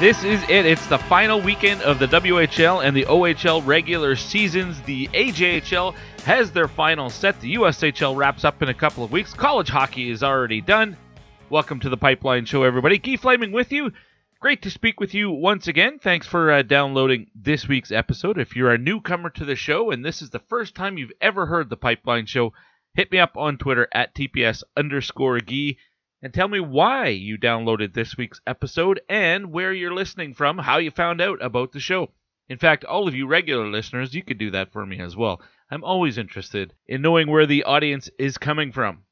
This is it. It's the final weekend of the WHL and the OHL regular seasons. The AJHL has their final set. The USHL wraps up in a couple of weeks. College hockey is already done. Welcome to the Pipeline Show, everybody. Guy Flaming with you. Great to speak with you once again. Thanks for uh, downloading this week's episode. If you're a newcomer to the show and this is the first time you've ever heard the Pipeline Show, hit me up on Twitter at TPS underscore Guy and tell me why you downloaded this week's episode and where you're listening from, how you found out about the show. In fact, all of you regular listeners, you could do that for me as well. I'm always interested in knowing where the audience is coming from.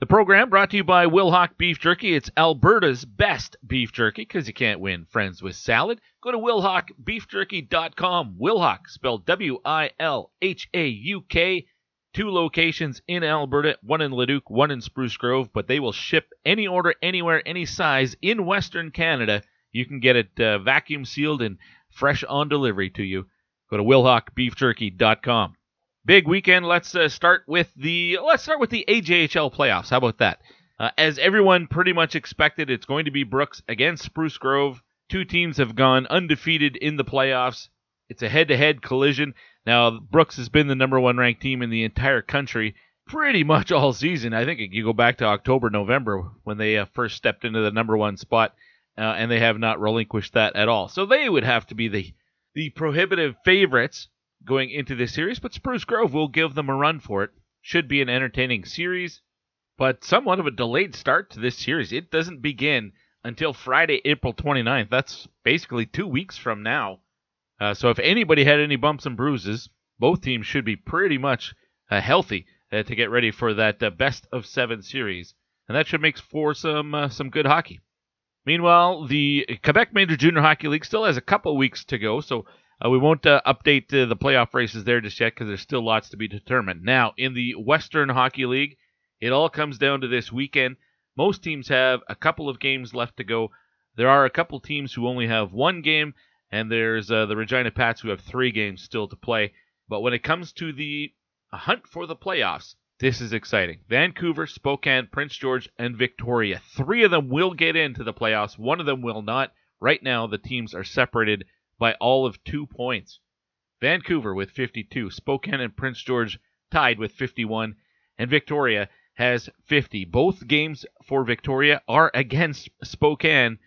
The program brought to you by Wilhauk Beef Jerky. It's Alberta's best beef jerky because you can't win friends with salad. Go to wilhaukbeefjerky.com. Wilhauk, spelled W I L H A U K. Two locations in Alberta, one in Leduc, one in Spruce Grove, but they will ship any order, anywhere, any size in Western Canada. You can get it uh, vacuum sealed and fresh on delivery to you. Go to wilhaukbeefjerky.com. Big weekend. Let's uh, start with the let's start with the AJHL playoffs. How about that? Uh, as everyone pretty much expected, it's going to be Brooks against Spruce Grove. Two teams have gone undefeated in the playoffs. It's a head-to-head collision. Now, Brooks has been the number one ranked team in the entire country pretty much all season. I think you go back to October, November when they uh, first stepped into the number one spot, uh, and they have not relinquished that at all. So they would have to be the the prohibitive favorites going into this series. But Spruce Grove will give them a run for it. Should be an entertaining series, but somewhat of a delayed start to this series. It doesn't begin until Friday, April 29th. That's basically two weeks from now. Uh, so if anybody had any bumps and bruises, both teams should be pretty much uh, healthy uh, to get ready for that uh, best of seven series, and that should make for some uh, some good hockey. Meanwhile, the Quebec Major Junior Hockey League still has a couple weeks to go, so uh, we won't update the playoff races there just yet because there's still lots to be determined. Now, in the Western Hockey League, it all comes down to this weekend. Most teams have a couple of games left to go. There are a couple teams who only have one game, and there's uh, the Regina Pats who have three games still to play. But when it comes to the hunt for the playoffs, this is exciting. Vancouver, Spokane, Prince George, and Victoria. Three of them will get into the playoffs. One of them will not. Right now, the teams are separated by all of two points. Vancouver with 52, Spokane and Prince George tied with 51, and Victoria has 50. Both games for Victoria are against Spokane,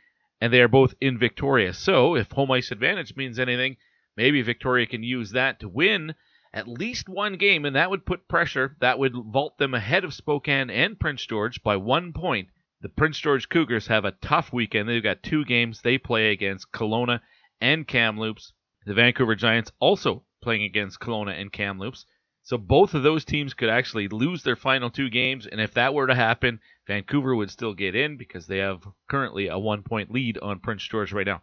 and they are both in Victoria. So, if home ice advantage means anything, maybe Victoria can use that to win at least one game, and that would put pressure. That would vault them ahead of Spokane and Prince George by one point. The Prince George Cougars have a tough weekend. They've got two games they play against Kelowna and Kamloops. The Vancouver Giants also playing against Kelowna and Kamloops. So both of those teams could actually lose their final two games, and if that were to happen, Vancouver would still get in because they have currently a one point lead on Prince George right now.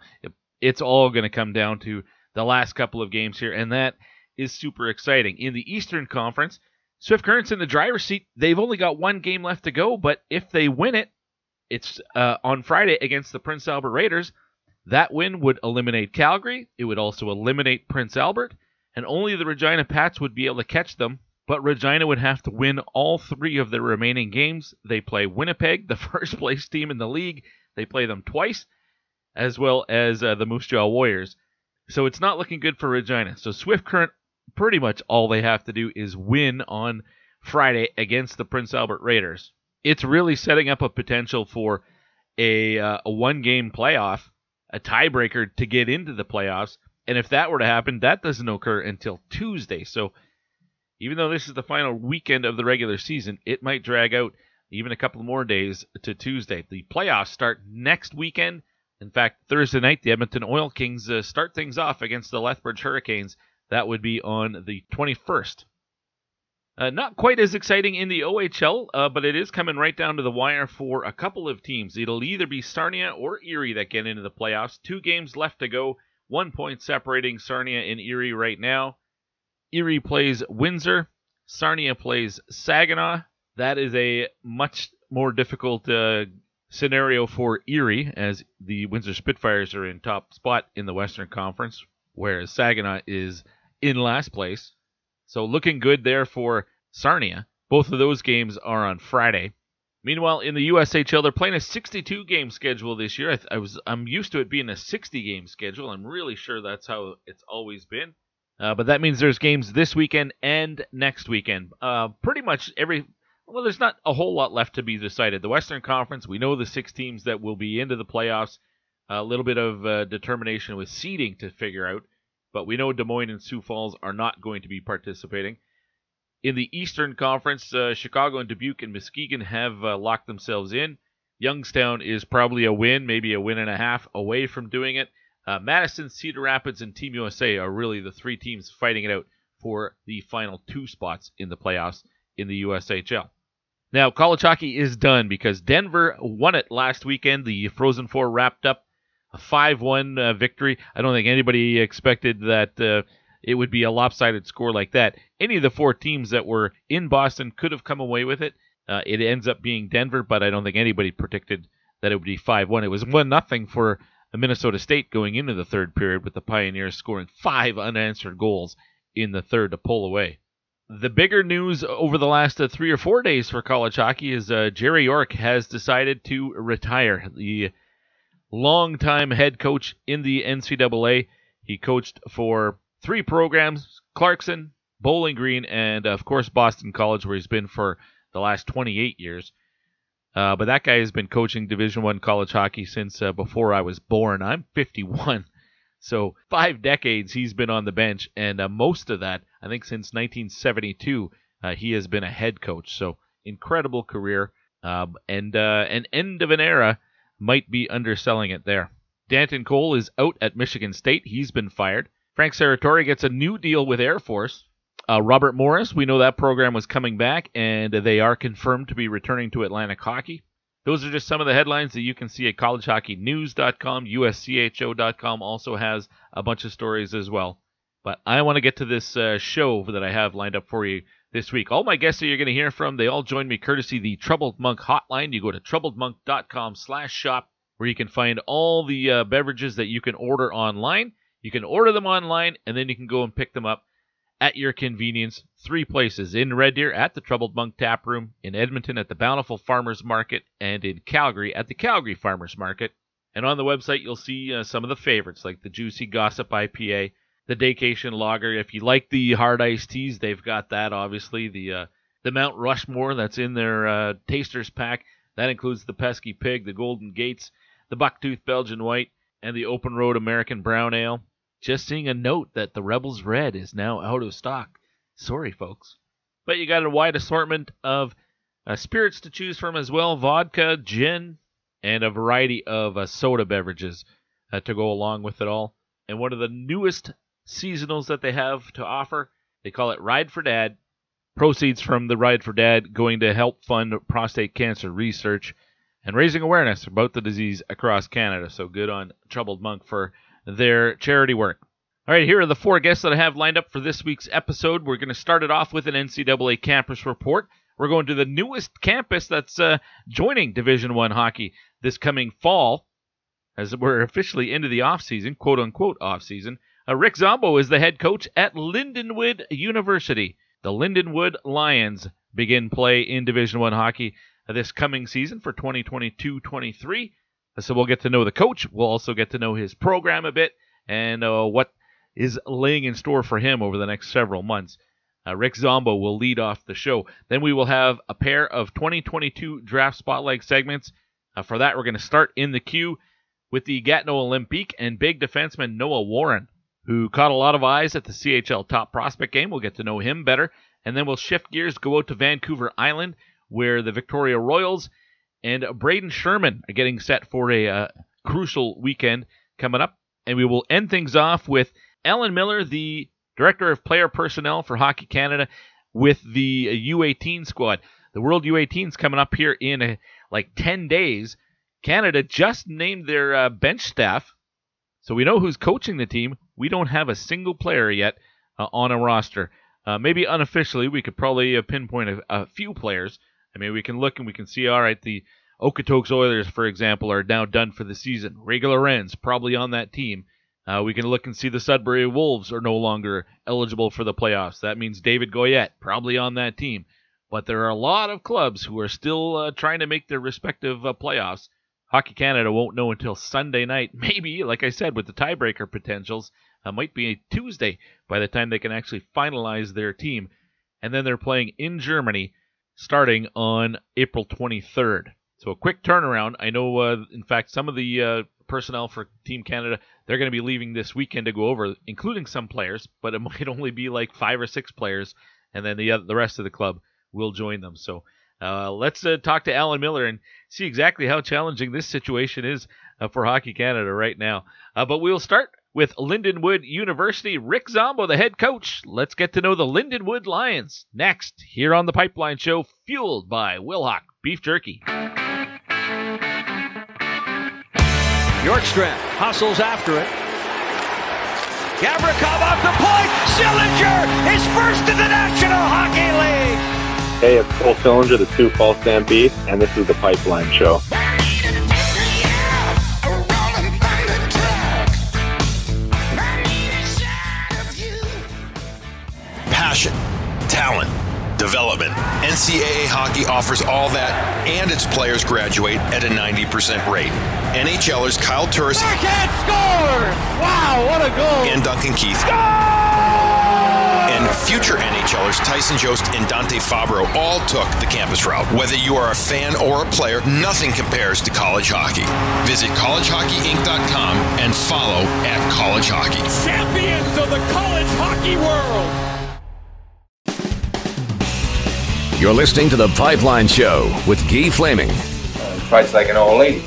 It's all going to come down to the last couple of games here, and that is super exciting. In the Eastern Conference, Swift Current's in the driver's seat. They've only got one game left to go, but if they win it, it's uh, on Friday against the Prince Albert Raiders. That win would eliminate Calgary. It would also eliminate Prince Albert. And only the Regina Pats would be able to catch them. But Regina would have to win all three of their remaining games. They play Winnipeg, the first place team in the league. They play them twice, as well as uh, the Moose Jaw Warriors. So it's not looking good for Regina. So Swift Current, pretty much all they have to do is win on Friday against the Prince Albert Raiders. It's really setting up a potential for a, uh, a one game playoff, a tiebreaker to get into the playoffs. And if that were to happen, that doesn't occur until Tuesday. So even though this is the final weekend of the regular season, it might drag out even a couple more days to Tuesday. The playoffs start next weekend. In fact, Thursday night, the Edmonton Oil Kings uh, start things off against the Lethbridge Hurricanes. That would be on the 21st. Uh, not quite as exciting in the OHL, uh, but it is coming right down to the wire for a couple of teams. It'll either be Sarnia or Erie that get into the playoffs. Two games left to go, one point separating Sarnia and Erie right now. Erie plays Windsor. Sarnia plays Saginaw. That is a much more difficult uh, scenario for Erie, as the Windsor Spitfires are in top spot in the Western Conference, whereas Saginaw is in last place. So looking good there for Sarnia. Both of those games are on Friday. Meanwhile, in the USHL, they're playing a 62 game schedule this year. I, th- I was I'm used to it being a 60 game schedule. I'm really sure that's how it's always been. Uh, but that means there's games this weekend and next weekend. Uh, pretty much every. Well, there's not a whole lot left to be decided. The Western Conference, we know the six teams that will be into the playoffs. A little bit of uh, determination with seeding to figure out, but we know Des Moines and Sioux Falls are not going to be participating. In the Eastern Conference, uh, Chicago and Dubuque and Muskegon have uh, locked themselves in. Youngstown is probably a win, maybe a win and a half away from doing it. Uh, Madison, Cedar Rapids, and Team USA are really the three teams fighting it out for the final two spots in the playoffs in the USHL. Now, college hockey is done because Denver won it last weekend. The Frozen Four wrapped up a 5 1 uh, victory. I don't think anybody expected that uh, it would be a lopsided score like that. Any of the four teams that were in Boston could have come away with it. Uh, it ends up being Denver, but I don't think anybody predicted that it would be 5 1. It was 1 0 for Minnesota State going into the third period with the Pioneers scoring five unanswered goals in the third to pull away. The bigger news over the last uh, three or four days for college hockey is uh, Jerry York has decided to retire. The longtime head coach in the NCAA. He coached for three programs Clarkson, Bowling Green, and of course Boston College, where he's been for the last 28 years. Uh, but that guy has been coaching Division One college hockey since uh, before I was born. I'm 51, so five decades he's been on the bench, and uh, most of that, I think, since 1972, uh, he has been a head coach. So incredible career, um, and uh, an end of an era might be underselling it there. Danton Cole is out at Michigan State. He's been fired. Frank Serratore gets a new deal with Air Force. Uh, Robert Morris, we know that program was coming back, and they are confirmed to be returning to Atlantic Hockey. Those are just some of the headlines that you can see at collegehockeynews.com. USCHO.com also has a bunch of stories as well. But I want to get to this uh, show that I have lined up for you this week. All my guests that you're going to hear from, they all join me courtesy the Troubled Monk hotline. You go to troubledmonk.com slash shop where you can find all the uh, beverages that you can order online. You can order them online, and then you can go and pick them up at your convenience. Three places in Red Deer at the Troubled Monk Tap Room, in Edmonton at the Bountiful Farmers Market, and in Calgary at the Calgary Farmers Market. And on the website, you'll see uh, some of the favorites like the Juicy Gossip IPA, the Daycation Lager. If you like the hard iced teas, they've got that. Obviously, the uh, the Mount Rushmore that's in their uh, tasters pack. That includes the Pesky Pig, the Golden Gates, the Bucktooth Belgian White, and the Open Road American Brown Ale. Just seeing a note that the Rebels Red is now out of stock. Sorry, folks. But you got a wide assortment of uh, spirits to choose from as well vodka, gin, and a variety of uh, soda beverages uh, to go along with it all. And one of the newest seasonals that they have to offer, they call it Ride for Dad. Proceeds from the Ride for Dad going to help fund prostate cancer research and raising awareness about the disease across Canada. So good on Troubled Monk for their charity work. All right, here are the four guests that I have lined up for this week's episode. We're going to start it off with an NCAA campus report. We're going to the newest campus that's uh, joining Division One hockey this coming fall, as we're officially into the off season, quote unquote off season. Uh, Rick Zombo is the head coach at Lindenwood University. The Lindenwood Lions begin play in Division One hockey this coming season for 2022-23. So we'll get to know the coach. We'll also get to know his program a bit and uh, what is laying in store for him over the next several months. Uh, Rick Zombo will lead off the show. Then we will have a pair of 2022 draft spotlight segments. Uh, for that, we're going to start in the queue with the Gatineau Olympique and big defenseman Noah Warren, who caught a lot of eyes at the CHL top prospect game. We'll get to know him better. And then we'll shift gears, go out to Vancouver Island, where the Victoria Royals and Brayden Schuurman are getting set for a uh, crucial weekend coming up. And we will end things off with Alan Millar, the Director of Player Personnel for Hockey Canada, with the U18 squad. The World U18 is coming up here in uh, like 10 days. Canada just named their uh, bench staff, so we know who's coaching the team. We don't have a single player yet uh, on a roster. Uh, maybe unofficially, we could probably uh, pinpoint a, a, few players. I mean, we can look and we can see, all right, the Okotoks Oilers, for example, are now done for the season. Regular Lorenz probably on that team. Uh, we can look and see the Sudbury Wolves are no longer eligible for the playoffs. That means David Goyette probably on that team. But there are a lot of clubs who are still uh, trying to make their respective uh, playoffs. Hockey Canada won't know until Sunday night. Maybe, like I said, with the tiebreaker potentials, uh, might be Tuesday by the time they can actually finalize their team. And then they're playing in Germany starting on April 23rd. So a quick turnaround. I know, uh, in fact, some of the uh, personnel for Team Canada, they're going to be leaving this weekend to go over, including some players, but it might only be like five or six players, and then the the rest of the club will join them. So uh, let's uh, talk to Alan Millar and see exactly how challenging this situation is uh, for Hockey Canada right now. Uh, but we'll start with Lindenwood University. Rick Zombo, the head coach. Let's get to know the Lindenwood Lions next here on the Pipeline Show, fueled by Wilhauk Beef Jerky. Bjorkstrand hustles after it. Gavrikov off the point. Sillinger is first in the National Hockey League. Hey, it's Cole Sillinger, the Sioux Falls Stampede, and this is the Pipeline Show. Development. NCAA hockey offers all that, and its players graduate at a 90% rate. NHLers Kyle Turris scores! Wow, what a goal! And Duncan Keith. And future NHLers Tyson Jost and Dante Fabro all took the campus route. Whether you are a fan or a player, nothing compares to college hockey. Visit collegehockeyinc.com and follow at college hockey. Champions of the college hockey world! You're listening to The Pipeline Show with Guy Flaming. Uh, fights like an old lady.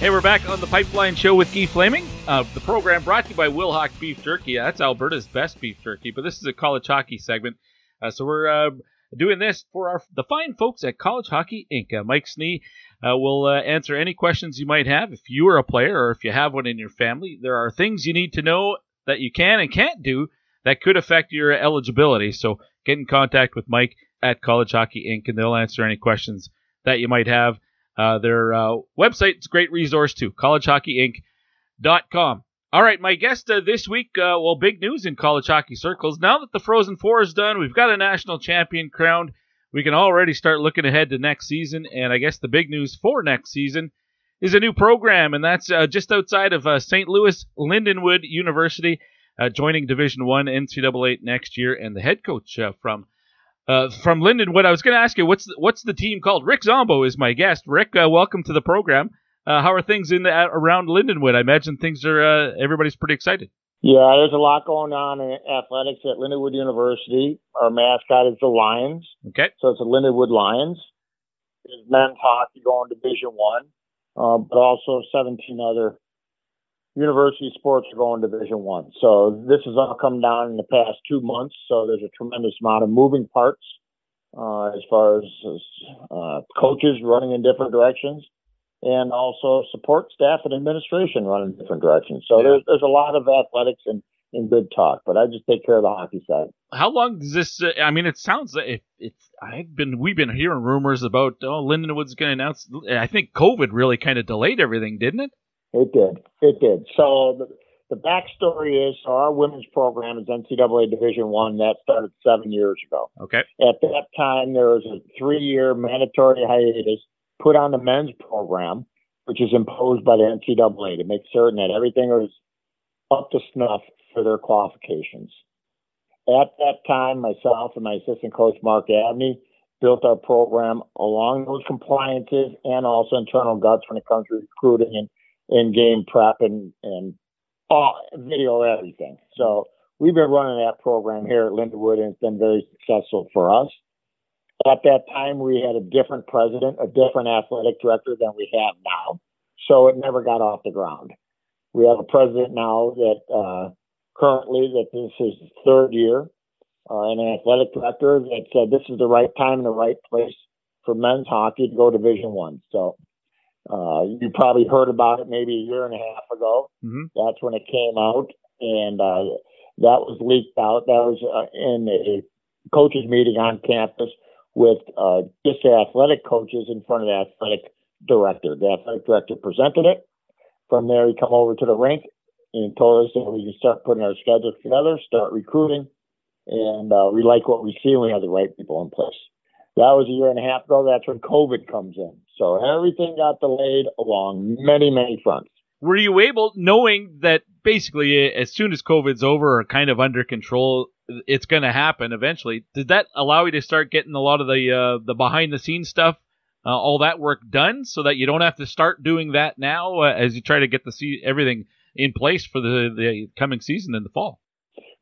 Hey, we're back on The Pipeline Show with Guy Flaming. Uh, the program brought to you by Wilhauk Beef Jerky. Yeah, that's Alberta's best beef jerky, but this is a college hockey segment. Uh, so we're uh, doing this for our the fine folks at College Hockey Inc. Uh, Mike Snee uh, will answer any questions you might have. If you are a player or if you have one in your family, there are things you need to know that you can and can't do that could affect your eligibility. So get in contact with Mike at College Hockey Inc. and they'll answer any questions that you might have. Uh, their uh, website is a great resource too, collegehockeyinc.com. All right, my guest uh, this week, uh, well, big news in college hockey circles. Now that the Frozen Four is done, we've got a national champion crowned. We can already start looking ahead to next season, and I guess the big news for next season is a new program, and that's uh, just outside of uh, St. Louis Lindenwood University, joining Division One NCAA next year, and the head coach from uh, from Lindenwood. I was going to ask you what's the, what's the team called? Rick Zombo is my guest. Rick, uh, welcome to the program. Uh, how are things in the, around Lindenwood? I imagine things are uh, everybody's pretty excited. Yeah, there's a lot going on in athletics at Lindenwood University. Our mascot is the Lions. Okay. So it's the Lindenwood Lions. There's men's hockey going Division One, uh, but also 17 other university sports are going Division One. So this has all come down in the past two months. So there's a tremendous amount of moving parts uh, as far as uh, coaches running in different directions, and also support staff and administration running in different directions. So yeah. there's there's a lot of athletics and. In good talk, but I just take care of the hockey side. How long does this? Uh, I mean, it sounds like it, it's. I've been. We've been hearing rumors about. Oh, Lindenwood's going to announce. I think COVID really kind of delayed everything, didn't it? It did. It did. So the, the backstory is so our women's program is NCAA Division One. That started seven years ago. Okay. At that time, there was a three-year mandatory hiatus put on the men's program, which is imposed by the NCAA to make certain that everything was up to snuff for their qualifications. At that time, myself and my assistant coach Mark Abney built our program along those compliances and also internal guts when it comes to recruiting and, and game prep and, and all, video everything. So we've been running that program here at Lindenwood and it's been very successful for us. At that time, we had a different president, a different athletic director than we have now. So it never got off the ground. We have a president now that uh, currently that this is his third year, uh, and an athletic director that said this is the right time and the right place for men's hockey to go Division One. So uh, you probably heard about it maybe a year and a half ago. Mm-hmm. That's when it came out, and uh, that was leaked out. That was uh, in a coaches meeting on campus with uh, just the athletic coaches in front of the athletic director. The athletic director presented it. From there, he come over to the rink and told us that we can start putting our schedules together, start recruiting, and uh, we like what we see and we have the right people in place. That was a year and a half ago. That's when COVID comes in. So everything got delayed along many, many fronts. Were you able, knowing that basically as soon as COVID's over or kind of under control, it's going to happen eventually? Did that allow you to start getting a lot of the uh, the behind the scenes stuff, uh, all that work done, so that you don't have to start doing that now uh, as you try to get the see everything in place for the the coming season in the fall?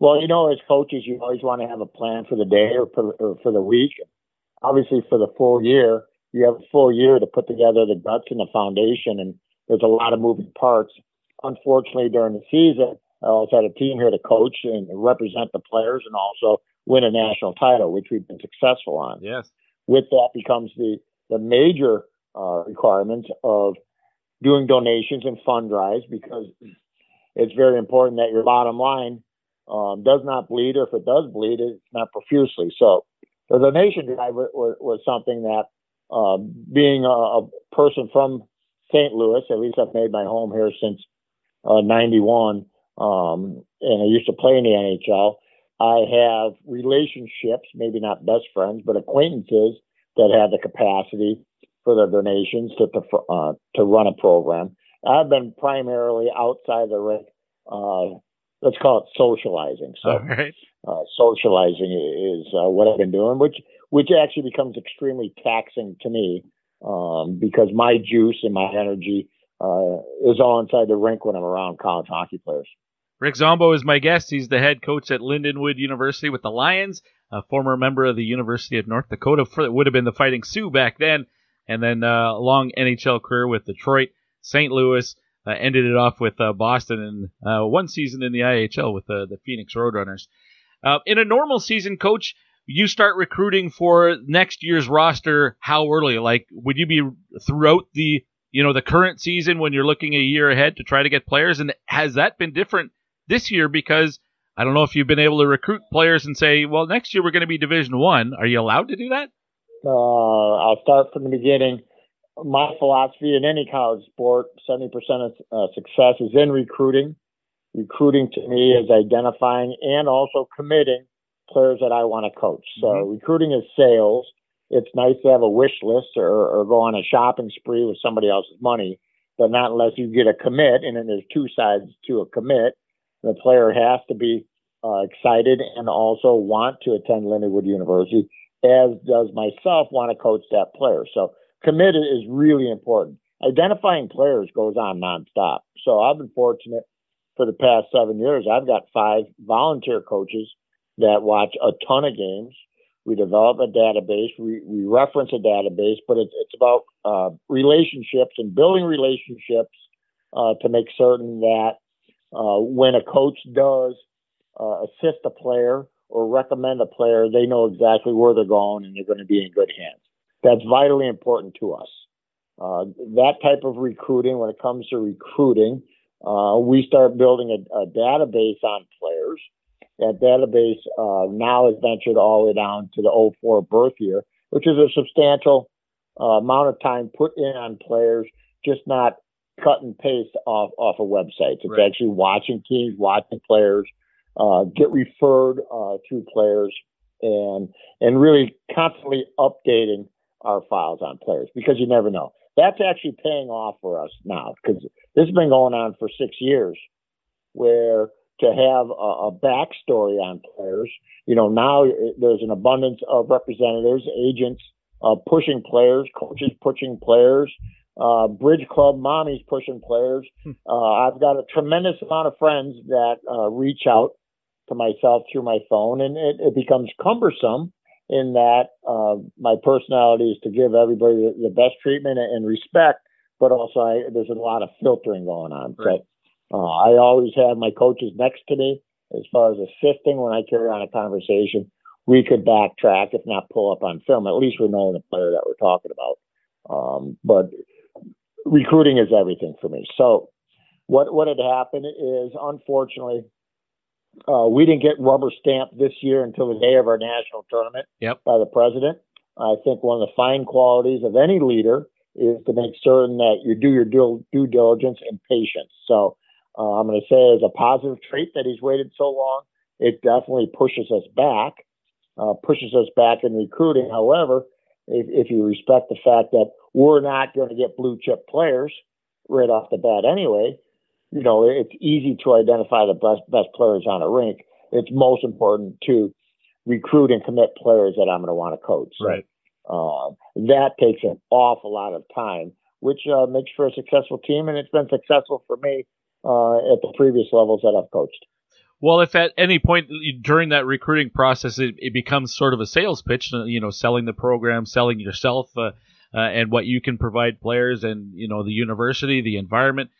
Well, you know, as coaches, you always want to have a plan for the day or for, or for the week. Obviously, for the full year, you have a full year to put together the guts and the foundation, and there's a lot of moving parts. Unfortunately, during the season, I also had a team here to coach and represent the players and also win a national title, which we've been successful on. Yes. With that becomes the, the major uh, requirements of doing donations and fund drives because it's very important that your bottom line um, does not bleed, or if it does bleed, it's not profusely. So the donation drive was, was something that, uh, being a, a, person from St. Louis, at least I've made my home here since uh, 91, um, and I used to play in the NHL. I have relationships, maybe not best friends, but acquaintances that have the capacity for their donations to to, uh, to run a program. I've been primarily outside the rink. Uh, let's call it socializing. So, right. uh, socializing is uh, what I've been doing, which which actually becomes extremely taxing to me um, because my juice and my energy uh, is all inside the rink when I'm around college hockey players. Rick Zombo is my guest. He's the head coach at Lindenwood University with the Lions, a former member of the University of North Dakota. For, would have been the Fighting Sioux back then, and then uh, long NHL career with Detroit, St. Louis. Uh, ended it off with uh, Boston and uh, one season in the IHL with the Phoenix Roadrunners. Uh, in a normal season, coach, you start recruiting for next year's roster how early? Like, would you be throughout the you know the current season when you're looking a year ahead to try to get players? And has that been different this year? Because I don't know if you've been able to recruit players and say, well, next year we're going to be Division One. Are you allowed to do that? Uh, I'll start from the beginning. My philosophy in any college sport, 70% of uh, success is in recruiting. Recruiting to me is identifying and also committing players that I want to coach. So mm-hmm. recruiting is sales. It's nice to have a wish list or, or go on a shopping spree with somebody else's money, but not unless you get a commit. And then there's two sides to a commit. The player has to be uh, excited and also want to attend Lindenwood University, as does myself want to coach that player. So committed is really important. Identifying players goes on nonstop. So I've been fortunate for the past seven years. I've got five volunteer coaches that watch a ton of games. We develop a database. We, we reference a database, but it's, it's about uh, relationships and building relationships uh, to make certain that uh, when a coach does uh, assist a player or recommend a player, they know exactly where they're going and they're going to be in good hands. That's vitally important to us. Uh, that type of recruiting, when it comes to recruiting, uh, we start building a, a, database on players. That database uh, now has ventured all the way down to the 04 birth year, which is a substantial uh, amount of time put in on players, just not cut and paste off off of websites. It's right. actually watching teams, watching players, uh, get referred uh, to players, and and really constantly updating our files on players because you never know. That's actually paying off for us now because this has been going on for six years, where to have a, a backstory on players. You know, now there's an abundance of representatives, agents uh, pushing players, coaches pushing players, uh, Bridge Club mommies pushing players. Hmm. Uh, I've got a tremendous amount of friends that uh, reach out to myself through my phone, and it, it becomes cumbersome in that uh, my personality is to give everybody the, the best treatment and respect, but also I, there's a lot of filtering going on. Right. So uh, I always have my coaches next to me as far as assisting when I carry on a conversation. We could backtrack, if not pull up on film. At least we know the player that we're talking about. Um, but recruiting is everything for me. So what what had happened is unfortunately uh, we didn't get rubber stamped this year until the day of our national tournament yep. by the president. I think one of the fine qualities of any leader is to make certain that you do your due, due diligence and patience. So uh, I'm going to say as a positive trait that he's waited so long. It definitely pushes us back, uh, pushes us back in recruiting. However, if, if you respect the fact that we're not going to get blue chip players right off the bat anyway, you know, it's easy to identify the best best players on a rink. It's most important to recruit and commit players that I'm going to want to coach. So, right. Uh, that takes an awful lot of time, which uh, makes for a successful team, and it's been successful for me uh, at the previous levels that I've coached. Well, if at any point during that recruiting process it, it becomes sort of a sales pitch, you know, selling the program, selling yourself, uh, uh, and what you can provide players, and you know, the university, the environment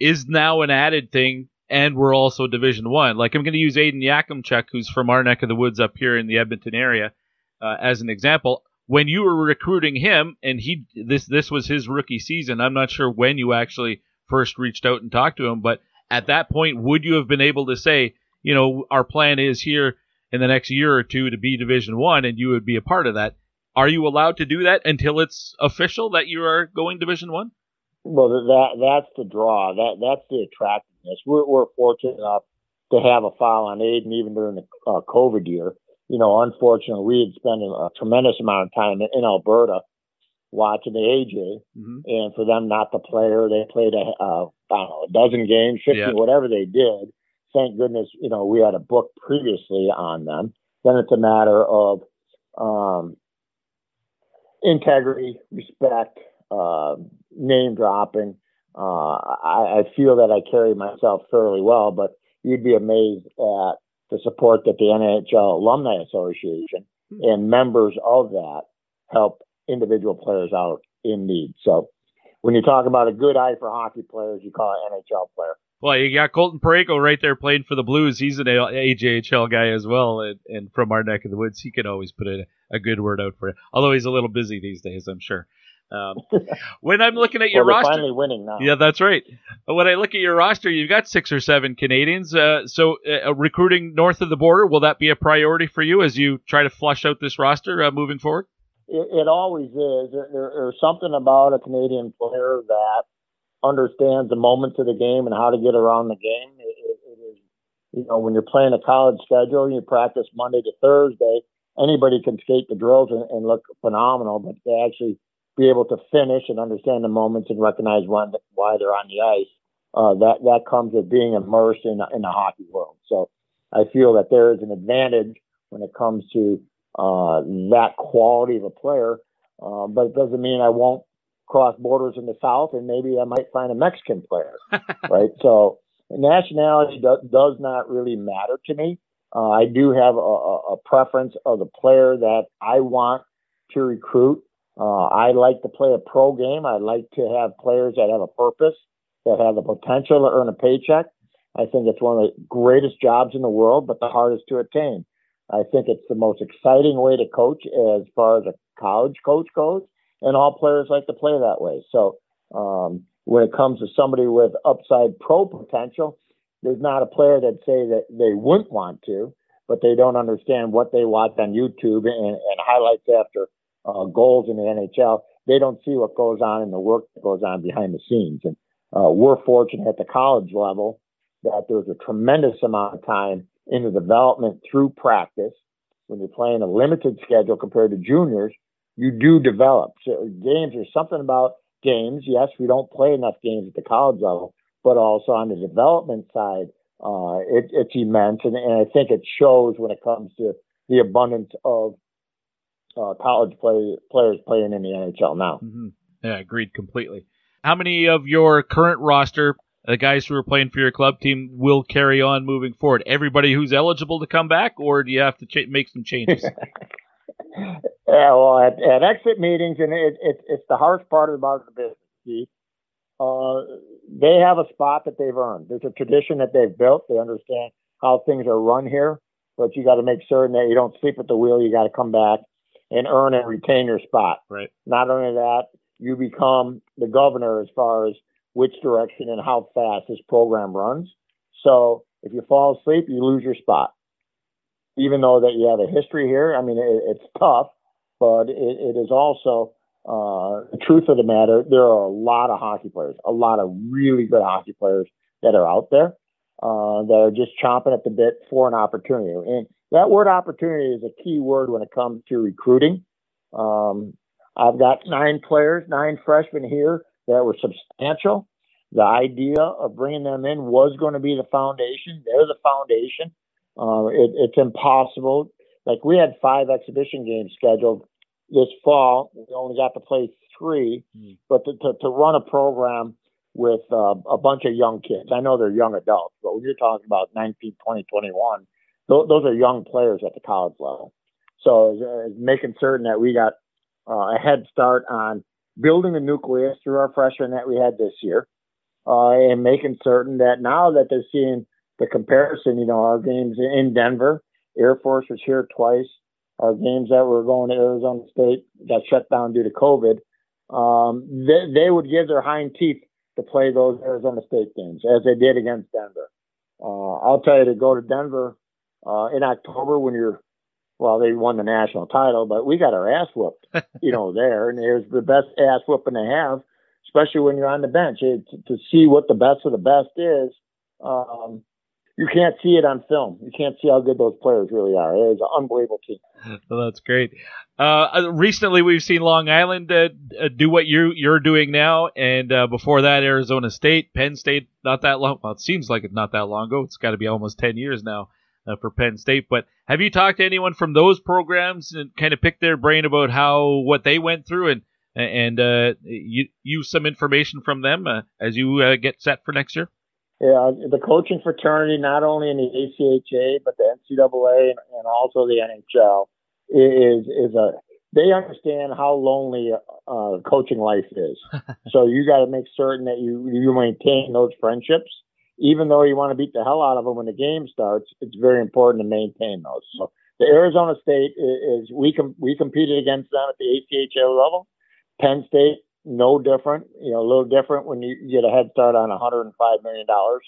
is now an added thing, and we're also Division One. Like I'm going to use Aiden Yakimchuk, who's from our neck of the woods up here in the Edmonton area, uh, as an example. When you were recruiting him, and he this this was his rookie season. I'm not sure when you actually first reached out and talked to him, but at that point, would you have been able to say, you know, our plan is here in the next year or two to be Division One, and you would be a part of that? Are you allowed to do that until it's official that you are going Division One? Well, that that's the draw. That that's the attractiveness. We're we're fortunate enough to have a file on Aiden even during the uh, COVID year. You know, unfortunately, we had spent a, tremendous amount of time in, in Alberta watching the AJ, mm-hmm. and for them not to play her, they played a uh, I don't know a dozen games, fifty, yeah. whatever they did. Thank goodness, you know, we had a book previously on them. Then it's a matter of um, integrity, respect, uh, name dropping. Uh, I, I feel that I carry myself fairly well, but you'd be amazed at the support that the NHL Alumni Association hmm. and members of that help individual players out in need. So when you talk about a good eye for hockey players, you call it NHL player. Well, you got Colton Parayko right there playing for the Blues. He's an AJHL guy as well, and, and from our neck of the woods, he can always put a, a good word out for you. Although he's a little busy these days, I'm sure. Um, when I'm looking at your well, roster, finally winning now. Yeah, that's right. When I look at your roster, you've got six or seven Canadians. Uh, so, uh, recruiting north of the border will that be a priority for you as you try to flush out this roster uh, moving forward? It, it always is. There, there's something about a Canadian player that understands the moments of the game and how to get around the game. It, it, it is, you know, when you're playing a college schedule, you practice Monday to Thursday. Anybody can skate the drills and, and look phenomenal, but they actually be able to finish and understand the moments and recognize when, why they're on the ice. Uh, that that comes with being immersed in in the hockey world. So I feel that there is an advantage when it comes to uh, that quality of a player. Uh, but it doesn't mean I won't cross borders in the South and maybe I might find a Mexican player, right? So nationality do, does not really matter to me. Uh, I do have a, a, preference of the player that I want to recruit uh, I like to play a pro game. I like to have players that have a purpose, that have the potential to earn a paycheck. I think it's one of the greatest jobs in the world, but the hardest to attain. I think it's the most exciting way to coach as far as a college coach goes, and all players like to play that way. So um, when it comes to somebody with upside pro potential, there's not a player that say that they wouldn't want to, but they don't understand what they watch on YouTube and, and highlights after uh, goals in the NHL, they don't see what goes on in the work that goes on behind the scenes. And Uh, we're fortunate at the college level that there's a tremendous amount of time in the development through practice. When you're playing a limited schedule compared to juniors, you do develop. So games, there's something about games. Yes, we don't play enough games at the college level, but also on the development side, uh, it, it's immense. And, and, I think it shows when it comes to the abundance of uh, college play, players playing in the NHL now. Mm-hmm. Yeah, agreed completely. How many of your current roster, the guys who are playing for your club team, will carry on moving forward? Everybody who's eligible to come back, or do you have to ch- make some changes? yeah, well, at, at exit meetings, and it, it, it's the hardest part about the business. Steve. Uh, they have a spot that they've earned. There's a tradition that they've built. They understand how things are run here, but you got to make certain that you don't sleep at the wheel. You got to come back and earn and retain your spot. Right. Not only that, you become the governor as far as which direction and how fast this program runs. So if you fall asleep, you lose your spot. Even though that you have a history here, I mean, it, it's tough, but it, it is also uh, the truth of the matter, there are a lot of hockey players, a lot of really good hockey players that are out there uh, that are just chomping at the bit for an opportunity. And that word opportunity is a key word when it comes to recruiting. Um, I've got nine players, nine freshmen here that were substantial. The idea of bringing them in was going to be the foundation. They're the foundation. Uh, it, it's impossible. Like we had five exhibition games scheduled this fall. We only got to play three, mm. but to, to, to, run a program with uh, a bunch of young kids, I know they're young adults, but when you're talking about 19, 20, 21, th- those are young players at the college level. So uh, making certain that we got uh, a head start on building a nucleus through our freshmen that we had this year, uh, and making certain that now that they're seeing the comparison, you know, our games in Denver, Air Force was here twice, our games that were going to Arizona State got shut down due to COVID. Um, they, they would give their hind teeth to play those Arizona State games as they did against Denver. Uh, I'll tell you to go to Denver uh, in October when you're, well, they won the national title, but we got our ass whooped, you know, there, and it was the best ass whooping to have, especially when you're on the bench. It, to see what the best of the best is, um, you can't see it on film. You can't see how good those players really are. It is an unbelievable team. Well, that's great. Uh, uh, recently, we've seen Long Island uh, uh, do what you you're doing now, and uh, before that, Arizona State, Penn State. Not that long. Well, it seems like it's not that long ago. It's got to be almost ten years now uh, for Penn State. But have you talked to anyone from those programs and kind of picked their brain about how what they went through and and you use some information from them as you get set for next year? yeah, the coaching fraternity, not only in the ACHA but the NCAA and, and also the NHL, is is a they understand how lonely uh, coaching life is. so you got to make certain that you you maintain those friendships, even though you want to beat the hell out of them when the game starts. It's very important to maintain those. So the Arizona State is, is we com- we competed against them at the ACHA level. Penn State no different. You know, a little different when you get a head start on 105 million dollars.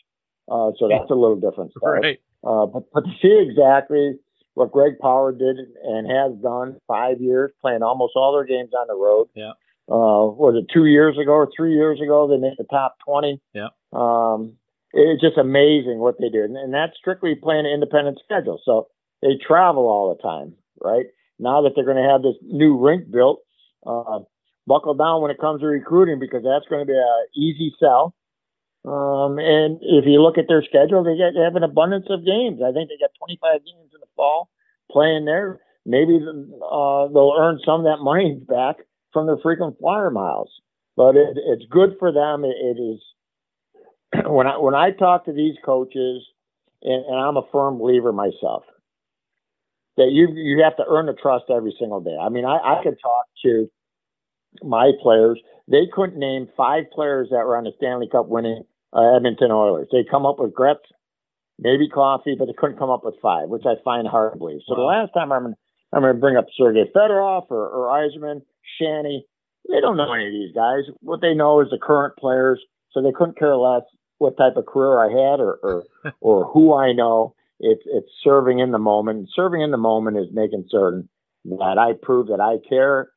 Uh, so that's a little different start. Right. Uh, but, but to see exactly what Greg Powers did and has done five years, playing almost all their games on the road. Yeah. Uh, was it two years ago or three years ago? They made the top 20. Yeah. Um, it's just amazing what they do. And, and that's strictly playing an independent schedule. So they travel all the time, right? Now that they're going to have this new rink built, uh, buckle down when it comes to recruiting because that's going to be an easy sell. Um, and if you look at their schedule, they, get, they have an abundance of games. I think they got 25 games in the fall playing there. Maybe uh, they'll earn some of that money back from their frequent flyer miles. But it, it's good for them. it, it is when I when I talk to these coaches, and, and I'm a firm believer myself that you you have to earn the trust every single day. I mean, I, I could talk to my players, they couldn't name five players that were on the Stanley Cup winning uh, Edmonton Oilers. They come up with Gretz, maybe Coffey, but they couldn't come up with five, which I find hard to believe. So wow. the last time I'm I'm going to bring up Sergei Fedorov or, or Yzerman, Shanny. They don't know any of these guys. What they know is the current players, so they couldn't care less what type of career I had or or, or who I know. It's it's serving in the moment. Serving in the moment is making certain that I prove that I care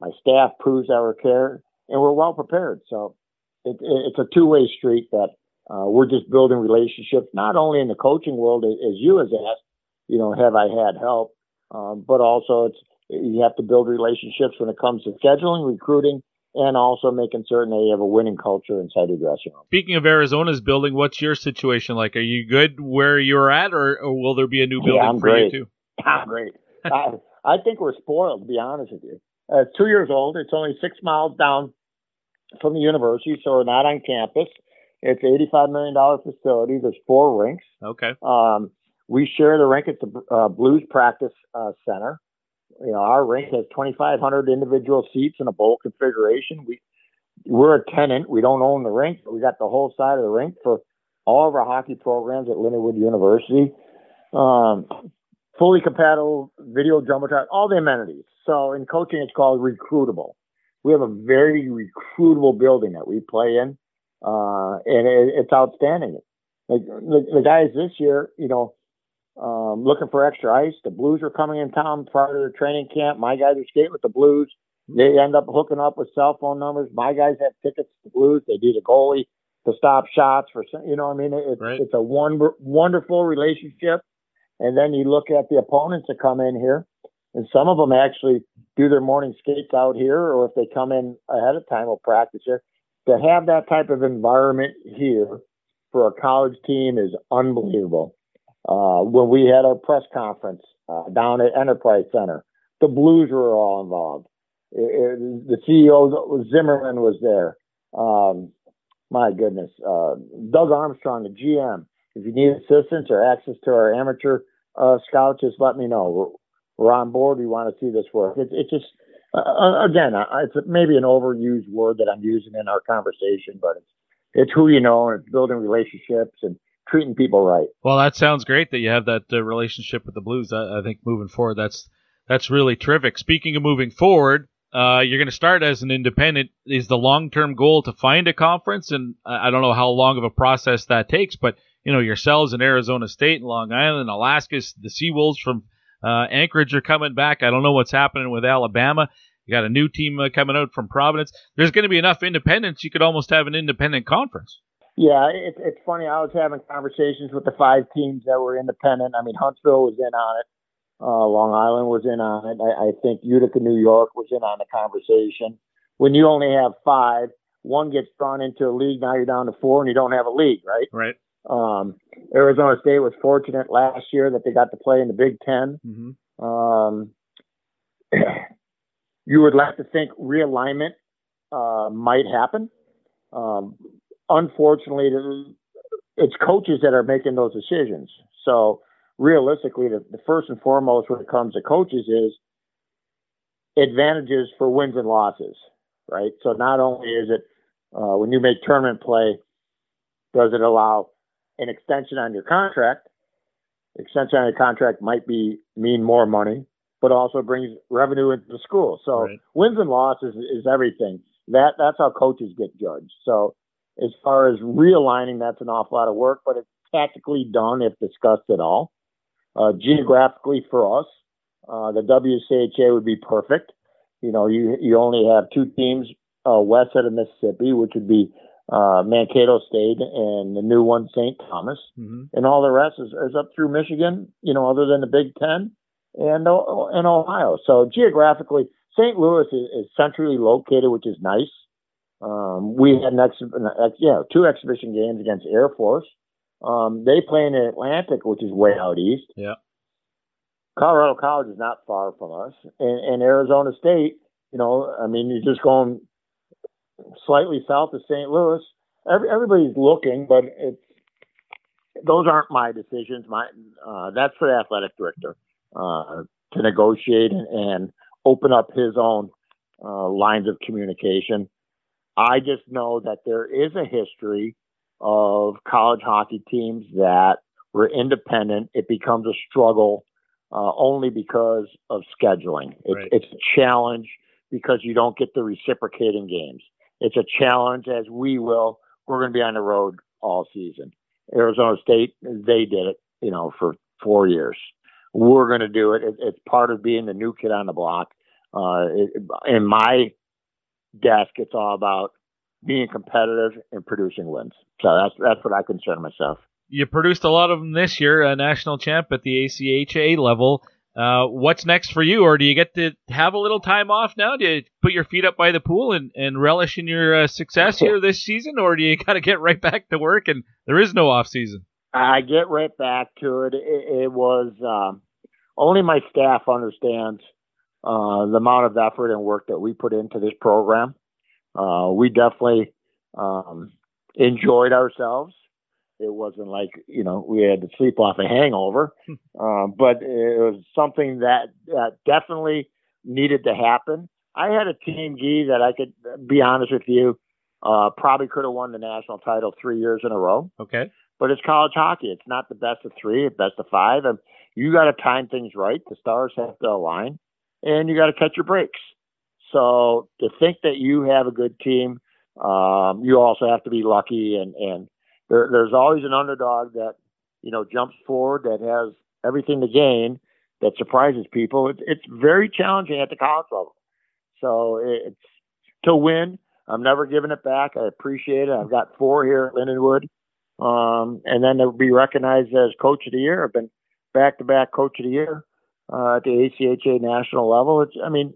my staff proves our care, and we're well prepared. So it, it's a two way street that uh, we're just building relationships, not only in the coaching world, as you has asked, you know, have I had help, um, but also it's you have to build relationships when it comes to scheduling, recruiting, and also making certain that you have a winning culture inside your dressing room. Speaking of Arizona's building, what's your situation like? Are you good where you're at, or, or will there be a new building yeah, I'm for great. you too? I'm great. I, I think we're spoiled, to be honest with you. Uh, it's two years old. It's only six miles down from the university, so we're not on campus. It's $85 million facility. There's four rinks. Okay. Um, we share the rink at the uh, Blues Practice uh, Center. You know, our rink has 2,500 individual seats in a bowl configuration. We we're a tenant. We don't own the rink. But we got the whole side of the rink for all of our hockey programs at Lindenwood University. Um, fully compatible video jumbotron, all the amenities. So in coaching, it's called recruitable. We have a very recruitable building that we play in, uh, and it, it's outstanding. Like the, the guys this year, you know, um, looking for extra ice. The Blues are coming in town prior to the training camp. My guys are skating with the Blues. They end up hooking up with cell phone numbers. My guys have tickets to the Blues. They do the goalie to stop shots for, you know, I mean, it, right. it's a wonder, wonderful relationship. And then you look at the opponents that come in here, and some of them actually do their morning skates out here, or if they come in ahead of time, will practice here. To have that type of environment here for a college team is unbelievable. Uh, when we had our press conference uh, down at Enterprise Center, the Blues were all involved. It, it, the CEO Zimmerman was there. Um, my goodness, uh, Doug Armstrong, the GM. If you need assistance or access to our amateur uh, scouts, just let me know. We're, we're on board. We want to see this work. It, it's just uh, again, it's maybe an overused word that I'm using in our conversation, but it's it's who you know and it's building relationships and treating people right. Well, that sounds great that you have that uh, relationship with the Blues. I, I, think moving forward, that's that's really terrific. Speaking of moving forward, uh, you're going to start as an independent. Is the long term goal to find a conference? And I don't know how long of a process that takes, but you know yourselves in Arizona State and Long Island, Alaska, the Seawolves from uh, Anchorage are coming back. I don't know what's happening with Alabama. You got a new team uh, coming out from Providence. There's going to be enough independents. You could almost have an independent conference. Yeah, it's it's funny. I was having conversations with the five teams that were independent. I mean, Huntsville was in on it. Uh, Long Island was in on it. I, I think Utica, New York was in on the conversation. When you only have five, one gets thrown into a league. Now you're down to four, and you don't have a league, right? Right. Um, Arizona State was fortunate last year that they got to play in the Big 10 mm-hmm. Um, you would like to think realignment uh, might happen. Um, unfortunately, it's coaches that are making those decisions. So realistically, the, the, first and foremost when it comes to coaches is advantages for wins and losses, right? So not only is it uh, when you make tournament play, does it allow an extension on your contract? Extension on your contract might be mean more money, but also brings revenue into the school. So right. wins and losses is, is everything. That that's how coaches get judged. So as far as realigning, that's an awful lot of work, but it's tactically done if discussed at all. Uh, geographically for us, uh, the WCHA would be perfect. You know, you you only have two teams uh, west of the Mississippi, which would be uh, Mankato State and the new one, St. Thomas, mm-hmm. and all the rest is, is up through Michigan. You know, other than the Big Ten and and Ohio. So geographically, St. Louis is, is centrally located, which is nice. Um, we had an ex- yeah, two exhibition games against Air Force. Um, they play in the Atlantic, which is way out east. Yeah. Colorado College is not far from us, and, and Arizona State. You know, I mean, you're just going slightly south of St. Louis. Every, everybody's looking, but it's those aren't my decisions. My uh, that's for the athletic director uh, to negotiate and, and, open up his own uh, lines of communication. I just know that there is a history of college hockey teams that were independent. It becomes a struggle uh, only because of scheduling. It's, right. it's a challenge because you don't get the reciprocating games. It's a challenge as we will. We're going to be on the road all season. Arizona State, they did it, you know, for four years. We're going to do it. it. It's part of being the new kid on the block. Uh, it, in my desk, it's all about being competitive and producing wins. So that's that's what I consider myself. You produced a lot of them this year, a national champ at the ACHA level. Uh, what's next for you, or do you get to have a little time off now? Do you put your feet up by the pool and, and relish in your uh, success here this season, or do you got to get right back to work and there is no off season? I get right back to it. It, it was um, only my staff understands uh, the amount of effort and work that we put into this program. Uh, we definitely um, enjoyed ourselves. It wasn't like you know we had to sleep off a hangover, uh, but it was something that, that definitely needed to happen. I had a team, Gee, that I could be honest with you, uh, probably could have won the national title three years in a row. Okay. But it's college hockey. It's not the best of three, it's best of five. And you got to time things right. The stars have to align, and you got to catch your breaks. So to think that you have a good team, um, you also have to be lucky. And and there, there's always an underdog that you know jumps forward that has everything to gain that surprises people. It's it's very challenging at the college level. So it's to win. I'm never giving it back. I appreciate it. I've got four here at Lindenwood. Um, and then to be recognized as coach of the year. I've been back to back coach of the year uh, at the ACHA national level. It's, I mean,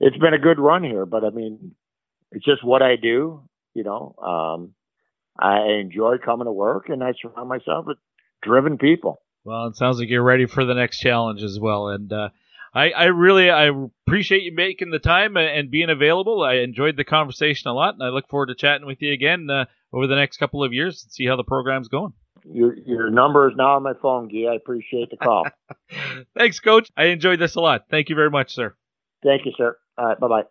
it's been a good run here, but I mean, it's just what I do. You know, um, I enjoy coming to work, and I surround myself with driven people. Well, it sounds like you're ready for the next challenge as well, and uh, I, I really I appreciate you making the time and being available. I enjoyed the conversation a lot, and I look forward to chatting with you again uh, over the next couple of years and see how the program's going. Your your number is now on my phone, Guy. I appreciate the call. Thanks, Coach. I enjoyed this a lot. Thank you very much, sir. Thank you, sir. All right, bye bye.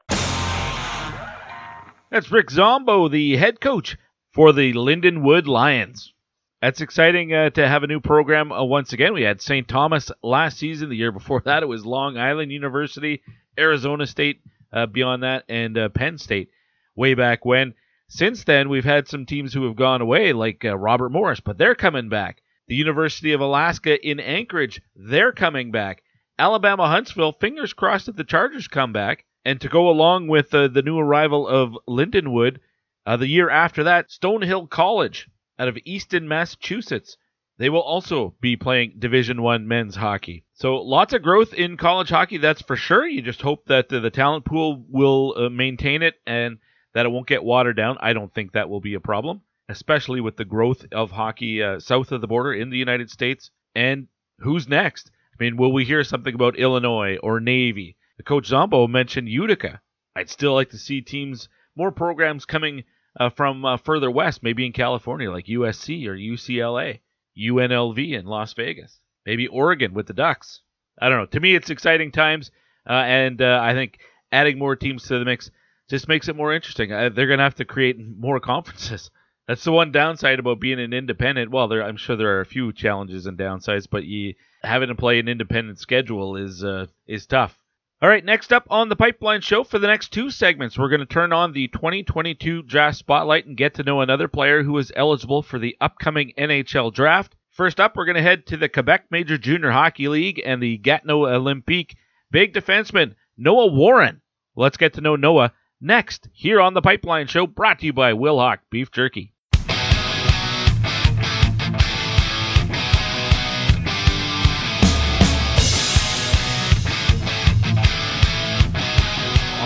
That's Rick Zombo, the head coach for the Lindenwood Lions. That's exciting uh, to have a new program uh, once again. We had St. Thomas last season. The year before that, it was Long Island University, Arizona State, uh, beyond that, and uh, Penn State way back when. Since then, we've had some teams who have gone away, like uh, Robert Morris, but they're coming back. The University of Alaska in Anchorage, they're coming back. Alabama Huntsville, fingers crossed that the Chargers come back. And to go along with uh, the new arrival of Lindenwood, uh, the year after that, Stonehill College out of Easton, Massachusetts. They will also be playing Division One men's hockey. So lots of growth in college hockey, that's for sure. You just hope that uh, the talent pool will uh, maintain it and that it won't get watered down. I don't think that will be a problem, especially with the growth of hockey uh, south of the border in the United States. And who's next? I mean, will we hear something about Illinois or Navy? The coach Zombo mentioned Utica. I'd still like to see teams, more programs coming uh, from uh, further west, maybe in California, like USC or UCLA, UNLV in Las Vegas, maybe Oregon with the Ducks. I don't know. To me, it's exciting times, uh, and uh, I think adding more teams to the mix just makes it more interesting. Uh, they're going to have to create more conferences. That's the one downside about being an independent. Well, there, I'm sure there are a few challenges and downsides, but you having to play an independent schedule is uh, is tough. All right, next up on the Pipeline Show for the next two segments, we're going to turn on the 2022 Draft Spotlight and get to know another player who is eligible for the upcoming NHL Draft. First up, we're going to head to the Quebec Major Junior Hockey League and the Gatineau Olympique. Big defenseman Noah Warren. Let's get to know Noah next here on the Pipeline Show, brought to you by Wilhauk Beef Jerky.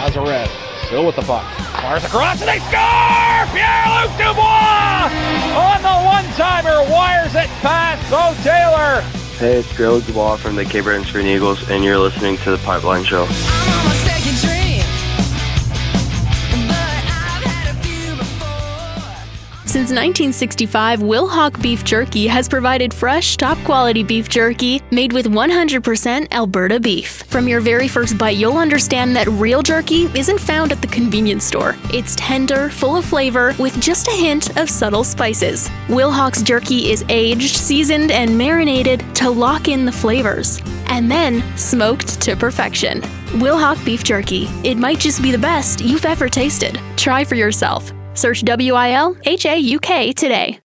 Lazarev still with the puck. Fires across and they score! Pierre-Luc Dubois on the one-timer wires it past Bo Taylor. Hey, it's Pierre-Luc Dubois from the Cape Breton Screaming Eagles, and you're listening to the Pipeline Show. Since 1965, Wilhauk Beef Jerky has provided fresh, top quality beef jerky made with 100% Alberta beef. From your very first bite, you'll understand that real jerky isn't found at the convenience store. It's tender, full of flavor, with just a hint of subtle spices. Wilhauk's jerky is aged, seasoned, and marinated to lock in the flavors, and then smoked to perfection. Wilhauk Beef Jerky. It might just be the best you've ever tasted. Try for yourself. Search W I L H A U K today.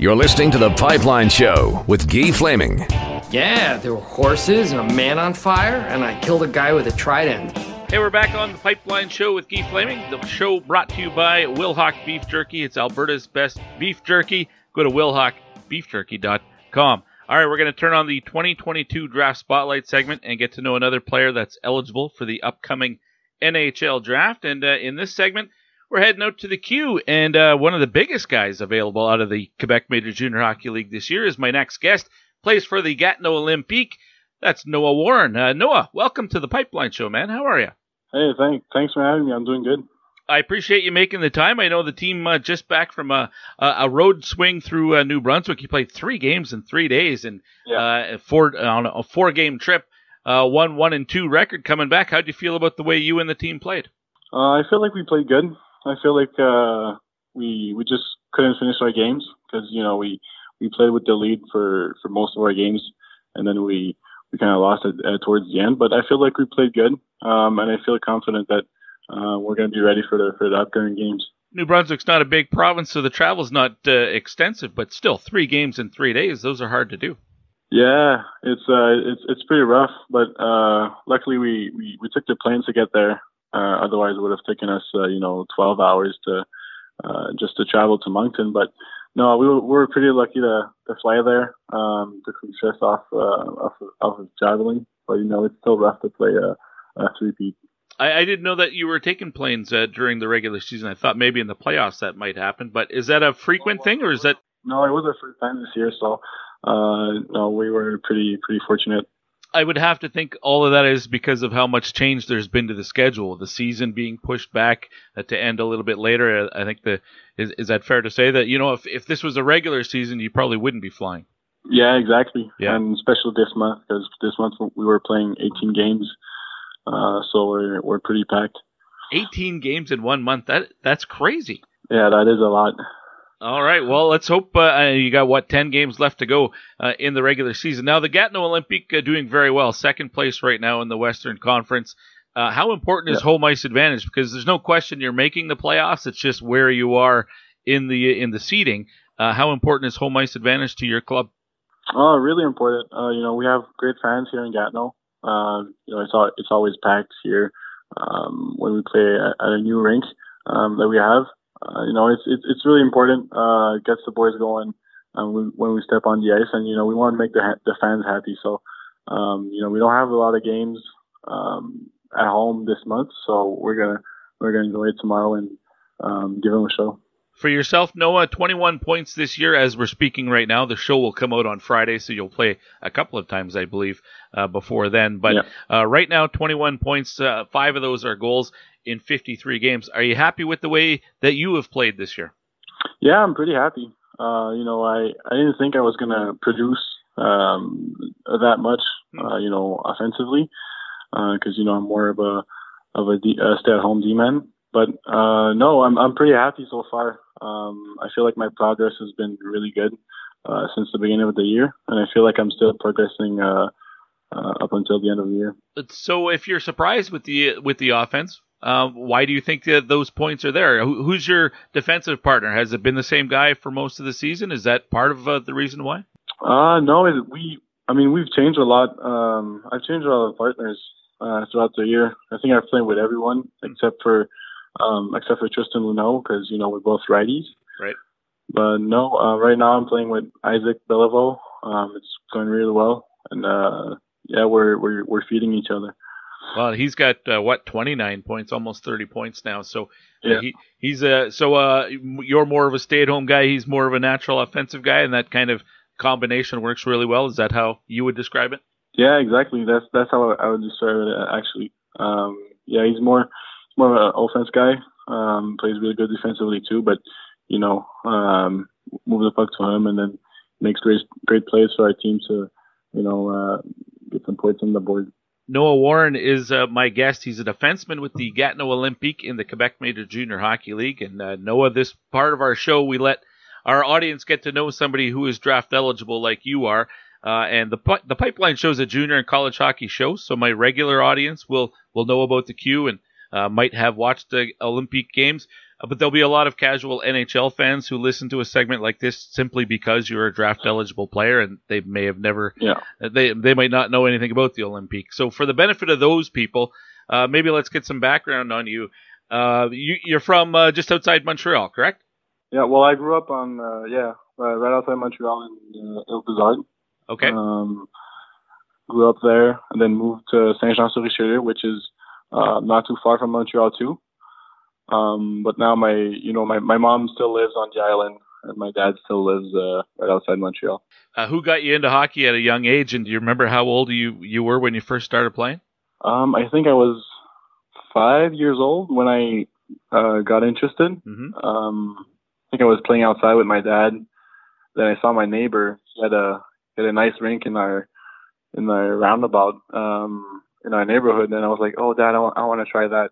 You're listening to The Pipeline Show with Guy Flaming. Yeah, there were horses and a man on fire, and I killed a guy with a trident. Hey, we're back on the Pipeline Show with Guy Flaming. The show brought to you by Wilhauk Beef Jerky. It's Alberta's best beef jerky. Go to wilhaukbeefjerky.com. All right, we're going to turn on the 2022 Draft Spotlight segment and get to know another player that's eligible for the upcoming NHL Draft. And uh, in this segment, we're heading out to the queue. and uh, one of the biggest guys available out of the Quebec Major Junior Hockey League this year is my next guest. Plays for the Gatineau Olympique. That's Noah Warren. Uh, Noah, welcome to the Pipeline Show, man. How are you? Hey, thanks. Thanks for having me. I'm doing good. I appreciate you making the time. I know the team uh, just back from a a road swing through uh, New Brunswick. You played three games in three days and yeah. uh, four on a four game trip. Uh, one one and two record coming back. How do you feel about the way you and the team played? Uh, I feel like we played good. I feel like uh, we we just couldn't finish our games because you know we we played with the lead for for most of our games, and then we we kind of lost it uh, towards the end. But I feel like we played good, um, and I feel confident that uh, we're going to be ready for the for the upcoming games. New Brunswick's not a big province, so the travel's not uh, extensive, but still three games in three days. Those are hard to do. Yeah, it's uh, it's it's pretty rough, but uh, luckily we, we, we took the plane to get there. Uh, otherwise, it would have taken us, uh, you know, 12 hours to uh, just to travel to Moncton. But no, we were, we were pretty lucky to, to fly there. Um, took some stress off, uh, off, of, off of traveling, but you know, it's still rough to play a, a three-peat. I, I didn't know that you were taking planes uh, during the regular season. I thought maybe in the playoffs that might happen, but is that a frequent thing, or is that? No, it was our first time this year, so uh, no, we were pretty pretty fortunate. I would have to think all of that is because of how much change there's been to the schedule. The season being pushed back uh, to end a little bit later. I think the is is that fair to say that you know if if this was a regular season, you probably wouldn't be flying. Yeah, exactly. Yeah. And especially this month because this month we were playing 18 games, uh, so we're we're pretty packed. 18 games in one month. That that's crazy. Yeah, that is a lot. All right. Well, let's hope uh, you got what ten games left to go uh, in the regular season. Now, the Gatineau Olympique uh, doing very well, second place right now in the Western Conference. Uh, how important is home ice advantage? Because there's no question you're making the playoffs. It's just where you are in the in the seeding. Uh, how important is home ice advantage to your club? Oh, really important. Uh, you know, we have great fans here in Gatineau. you know, it's all, it's always packed here um, when we play at, at a new rink um, that we have uh, you know, it's, it's it's really important. Uh, it gets the boys going um, we, when we step on the ice, and you know, we want to make the the fans happy. So, um, you know, we don't have a lot of games um, at home this month, so we're gonna we're gonna enjoy it tomorrow and um, give them a show. For yourself, Noah, 21 points this year as we're speaking right now. The show will come out on Friday, so you'll play a couple of times, I believe, uh, before then. But yeah. uh, right now, 21 points. Uh, five of those are goals in 53 games. Are you happy with the way that you have played this year? Yeah, I'm pretty happy. Uh, you know, I, I didn't think I was going to produce um, that much, uh, you know, offensively, because you know I'm more of a of a, D, a stay-at-home D-man. But uh, no, I'm I'm pretty happy so far. Um, I feel like my progress has been really good uh, since the beginning of the year, and I feel like I'm still progressing uh, uh, up until the end of the year. So, if you're surprised with the with the offense, uh, why do you think that those points are there? Who, who's your defensive partner? Has it been the same guy for most of the season? Is that part of uh, the reason why? Uh, no, it, we. I mean, we've changed a lot. Um, I've changed a lot of partners uh, throughout the year. I think I've played with everyone except for um, except for Tristan Luneau because you know we're both righties. Right. But no, uh, right now I'm playing with Isaac Belliveau. Um, it's going really well, and uh, yeah, we're we're we're feeding each other. Well, he's got uh, what 29 points, almost 30 points now. So yeah. he he's a so uh you're more of a stay-at-home guy. He's more of a natural offensive guy, and that kind of combination works really well. Is that how you would describe it? Yeah, exactly. That's that's how I would describe it. Actually, um, yeah, he's more more of an offense guy. Um, plays really good defensively too, but you know, um, move the puck to him and then makes great great plays for our team to you know uh, get some points on the board. Noah Warren is uh, my guest. He's a defenseman with the Gatineau Olympique in the Quebec Major Junior Hockey League. And uh, Noah, this part of our show, we let our audience get to know somebody who is draft eligible like you are. Uh, and the the pipeline shows a junior and college hockey show, so my regular audience will will know about the Q and uh, might have watched the Olympique games. Uh, but there'll be a lot of casual NHL fans who listen to a segment like this simply because you're a draft eligible player and they may have never, yeah. they, they might not know anything about the Olympique. So for the benefit of those people, Uh, maybe let's get some background on you. Uh, you you're from uh, just outside Montreal, correct? Yeah. Well, I grew up on uh, yeah uh, right outside Montreal in uh, Île Bizard. Okay. Um, grew up there and then moved to Saint Jean sur Richelieu, which is uh, not too far from Montreal too. Um, but now my you know my my mom still lives on the island and my dad still lives uh, right outside Montreal. Uh, who got you into hockey at a young age, and do you remember how old you you were when you first started playing? Um, I think I was five years old when I uh, got interested. Mm-hmm. Um, I think I was playing outside with my dad. Then I saw my neighbor. He had a he had a nice rink in our in our roundabout um, in our neighborhood. And I was like, "Oh, Dad, I want, I want to try that."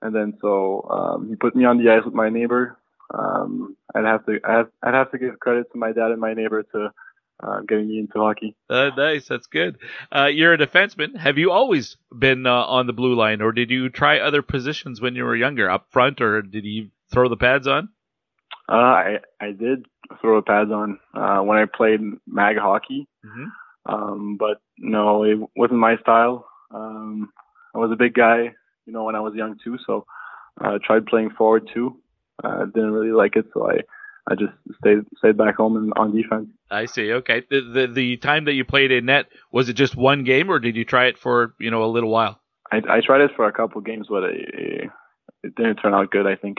And then so um, he put me on the ice with my neighbor. Um, I'd have to I'd, I'd have to give credit to my dad and my neighbor to uh, getting me into hockey. Uh, nice, that's good. Uh, you're a defenseman. Have you always been uh, on the blue line, or did you try other positions when you were younger, up front, or did you throw the pads on? Uh, I I did throw the pads on uh, when I played mag hockey, mm-hmm. um, but no, it wasn't my style. Um, I was a big guy, you know, when I was young too, so I uh, tried playing forward too. I didn't really like it, so I I just stayed stayed back home and on defense. I see. Okay. The, the the time that you played in net was it just one game, or did you try it for you know a little while? I I tried it for a couple games, but it, it didn't turn out good. I think.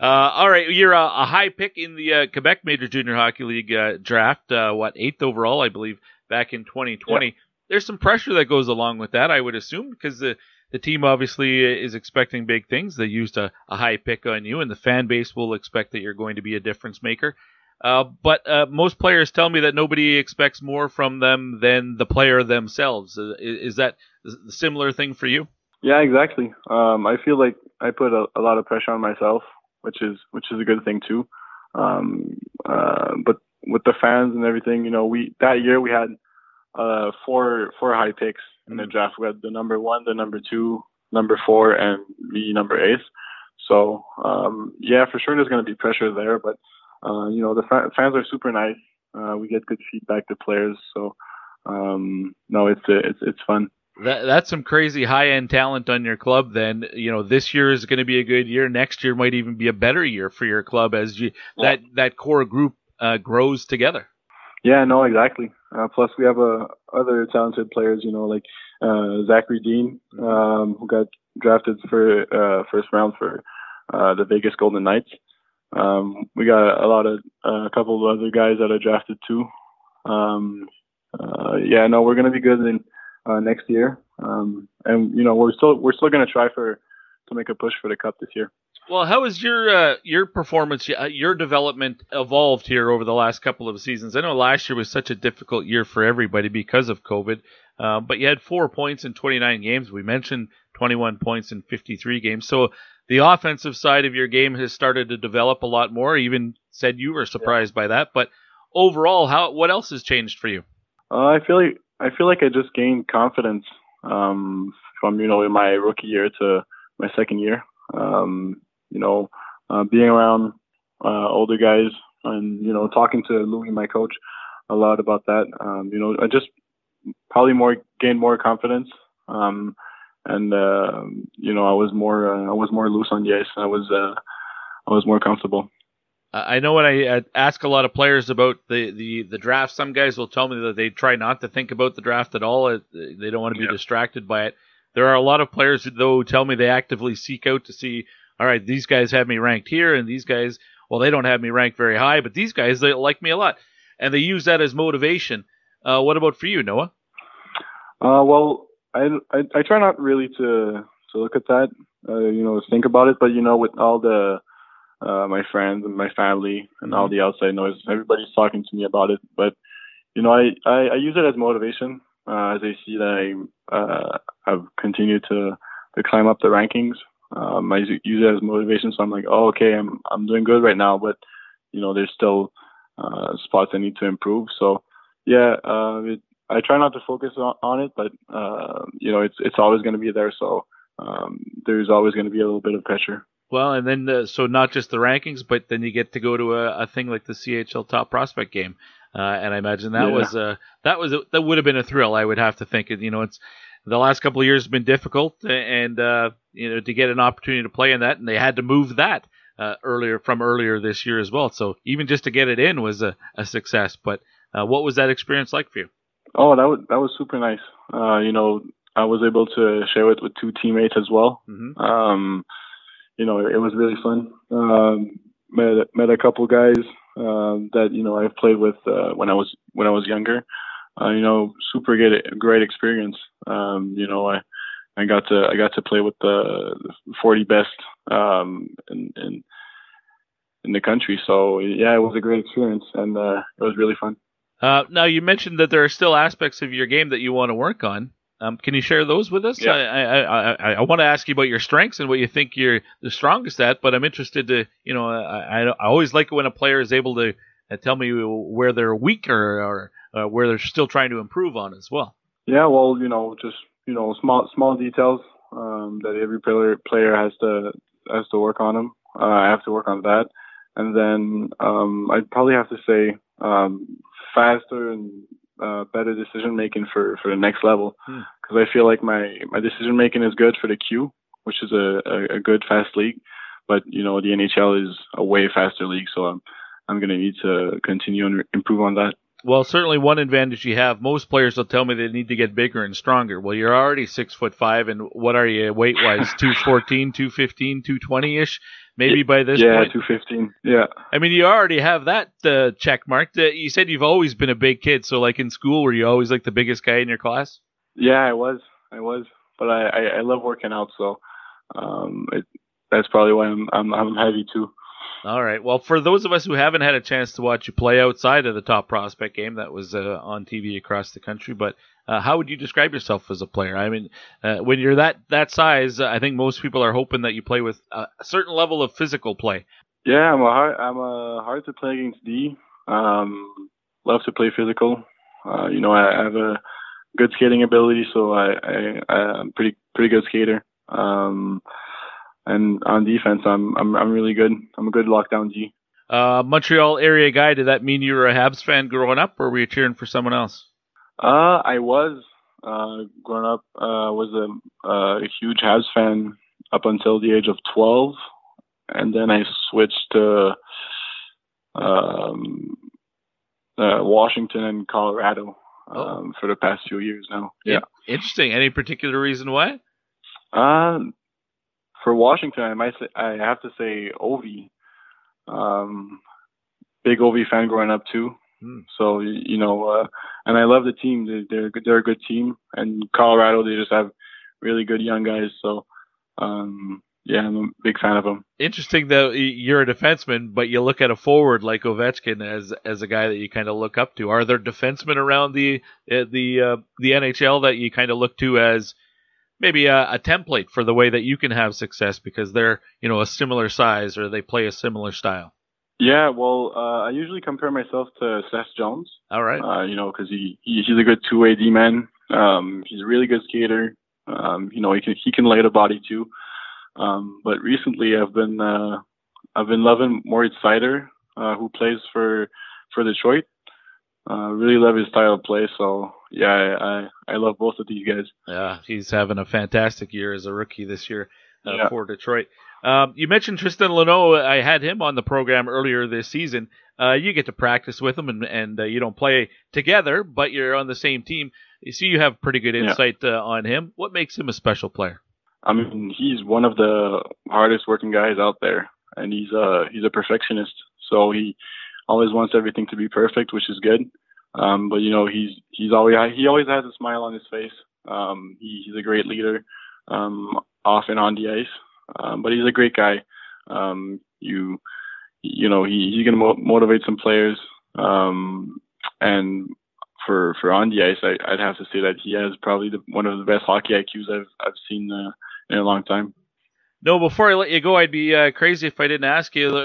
Uh, all right, you're a, a, high pick in the uh, Quebec Major Junior Hockey League uh, draft. Uh, what eighth overall, I believe, back in 2020. Yeah. There's some pressure that goes along with that, I would assume, because the the team obviously is expecting big things. They used a, a high pick on you, and the fan base will expect that you're going to be a difference maker. Uh, but uh, most players tell me that nobody expects more from them than the player themselves. Uh, is, is that a similar thing for you? Yeah, exactly. Um, I feel like I put a, a, lot of pressure on myself, which is which is a good thing too. Um, uh, but with the fans and everything, you know, we that year we had uh, four four high picks in the draft. We had the number one, the number two, number four, and me number eight. So um, yeah, for sure there's going to be pressure there, but uh, you know the fa- fans are super nice. Uh, we get good feedback to players, so um, no, it's it's it's fun. That, that's some crazy high end talent on your club. Then you know this year is going to be a good year. Next year might even be a better year for your club as you yeah. that that core group uh, grows together. Yeah, no, exactly. Uh, plus, we have uh, other talented players, you know, like uh, Zachary Dean, um, who got drafted for uh, first round for uh, the Vegas Golden Knights. Um, we got a lot of uh, a couple of other guys that are drafted too. Um, uh, yeah, no, we're gonna be good in uh, next year, um, and you know we're still we're still gonna try for to make a push for the cup this year. Well, how has your uh, your performance, uh, your development evolved here over the last couple of seasons? I know last year was such a difficult year for everybody because of COVID, uh, but you had four points in 29 games. We mentioned 21 points in 53 games. So the offensive side of your game has started to develop a lot more. Even said you were surprised yeah. by that, but overall, how what else has changed for you? Uh, I feel like I feel like I just gained confidence um, from you know in my rookie year to my second year. Um, you know, uh, being around uh, older guys and you know talking to Louis, my coach, a lot about that. Um, you know, I just probably more gained more confidence, um, and uh, you know I was more uh, I was more loose on the ice. I was uh, I was more comfortable. I know when I ask a lot of players about the, the, the draft, some guys will tell me that they try not to think about the draft at all. They don't want to be yeah. distracted by it. There are a lot of players though who tell me they actively seek out to see all right, these guys have me ranked here, and these guys, well, they don't have me ranked very high, but these guys, they like me a lot. And they use that as motivation. Uh, what about for you, Noah? Uh, well, I, I, I try not really to to look at that, uh, you know, think about it. But you know, with all the uh, my friends and my family and all the outside noise, everybody's talking to me about it. But you know, I I, I use it as motivation uh, as I see that I uh, have continued to to climb up the rankings um, I use it as motivation. So I'm like, oh, okay, I'm I'm doing good right now, but you know, there's still uh, spots I need to improve. So yeah, uh, it, I try not to focus on, on it, but uh, you know, it's it's always going to be there. So um, there's always going to be a little bit of pressure. Well, and then uh, so not just the rankings, but then you get to go to a, a thing like the CHL Top Prospect Game, uh, and I imagine that yeah. was uh, that was a, that would have been a thrill. I would have to think. You know, it's the last couple of years have been difficult, and uh, you know to get an opportunity to play in that, and they had to move that uh, earlier from earlier this year as well. So even just to get it in was a, a success. But uh, what was that experience like for you? Oh, that was that was super nice. Uh, you know, I was able to share it with two teammates as well. Mm-hmm. Um, you know, it, was really fun. Um, met met a couple guys uh, that you know I've played with uh, when I was when I was younger. Uh, you know, super great great experience. Um, you know, I I got to I got to play with the 40 best um, in, in in the country. So yeah, it was a great experience and uh, it was really fun. Uh, now you mentioned that there are still aspects of your game that you want to work on. Um, can you share those with us? Yeah. I, I, I, I, want to ask you about your strengths and what you think you're the strongest at, but I'm interested to, you know, I, I always like it when a player is able to uh, tell me where they're weaker or uh, where they're still trying to improve on as well. Yeah, well, you know, just you know, small small details um, that every player player has to has to work on them. Uh, I have to work on that, and then um, I'd probably have to say um, faster and uh, better decision making for, for the next level because hmm. I feel like my my decision making is good for the Q, which is a, a, a, good fast league, but you know the NHL is a way faster league, so I'm I'm going to need to continue and improve on that. Well, certainly one advantage you have. Most players will tell me they need to get bigger and stronger. Well, you're already six foot five, and what are you weight wise? 214, 215, 220 ish? Maybe by this yeah, point. Yeah, 215. Yeah. I mean, you already have that uh, check marked. Uh, you said you've always been a big kid. So, like in school, were you always like the biggest guy in your class? Yeah, I was. I was. But I, I, I love working out, so um, it, that's probably why I'm, I'm, I'm heavy too. All right. Well, for those of us who haven't had a chance to watch you play outside of the top prospect game that was uh, on TV across the country, but uh, how would you describe yourself as a player? I mean, uh, when you're that that size, I think most people are hoping that you play with a certain level of physical play. Yeah, I'm a hard, I'm a hard to play against D. Um, love to play physical. Uh, you know, I, have a good skating ability, so I, I I'm pretty pretty good skater. Um, and on defense, I'm I'm I'm really good. I'm a good lockdown G. Uh, Montreal area guy. Did that mean you were a Habs fan growing up, or were you cheering for someone else? Uh, I was. Uh, growing up, uh, was a, a huge Habs fan up until the age of 12, and then I switched to um, uh, Washington and Colorado um, oh. for the past few years now. Yeah. Interesting. Any particular reason why? Um, for Washington, I might say I have to say Ovi. Um, big Ovi fan growing up too. Hmm. So you know, uh, and I love the team. They're they're, they're a good team. And Colorado, they just have really good young guys. So um, yeah, I'm a big fan of them. Interesting though, you're a defenseman, but you look at a forward like Ovechkin as as a guy that you kind of look up to. Are there defensemen around the uh, the uh, the NHL that you kind of look to as maybe a, a, template for the way that you can have success because they're you know a similar size or they play a similar style. Yeah, well, uh, I usually compare myself to Seth Jones. All right. Uh, you know, because he, he he's a good two way D man. Um, he's a really good skater. Um, you know, he can he can lay the body too. Um, but recently, I've been uh, I've been loving Moritz Seider, uh, who plays for for Detroit. Uh, really love his style of play. So yeah, I, I, I love both of these guys. Yeah, he's having a fantastic year as a rookie this year uh, yeah. for Detroit. Um, you mentioned Tristan Luneau. I had him on the program earlier this season. Uh, you get to practice with him, and, and uh, you don't play together, but you're on the same team. You see, you have pretty good insight yeah. uh, on him. What makes him a special player? I mean, he's one of the hardest working guys out there, and he's a he's a perfectionist. So he always wants everything to be perfect, which is good. Um, but you know, he's he's always he always has a smile on his face. Um, he, he's a great leader, um, off and on the ice. Um, but he's a great guy. Um, you you know, he, he's gonna mo- motivate some players. Um, and for for on the ice, I, would have to say that he has probably the, one of the best hockey IQs I've I've seen uh, in a long time. No, before I let you go, I'd be uh, crazy if I didn't ask you.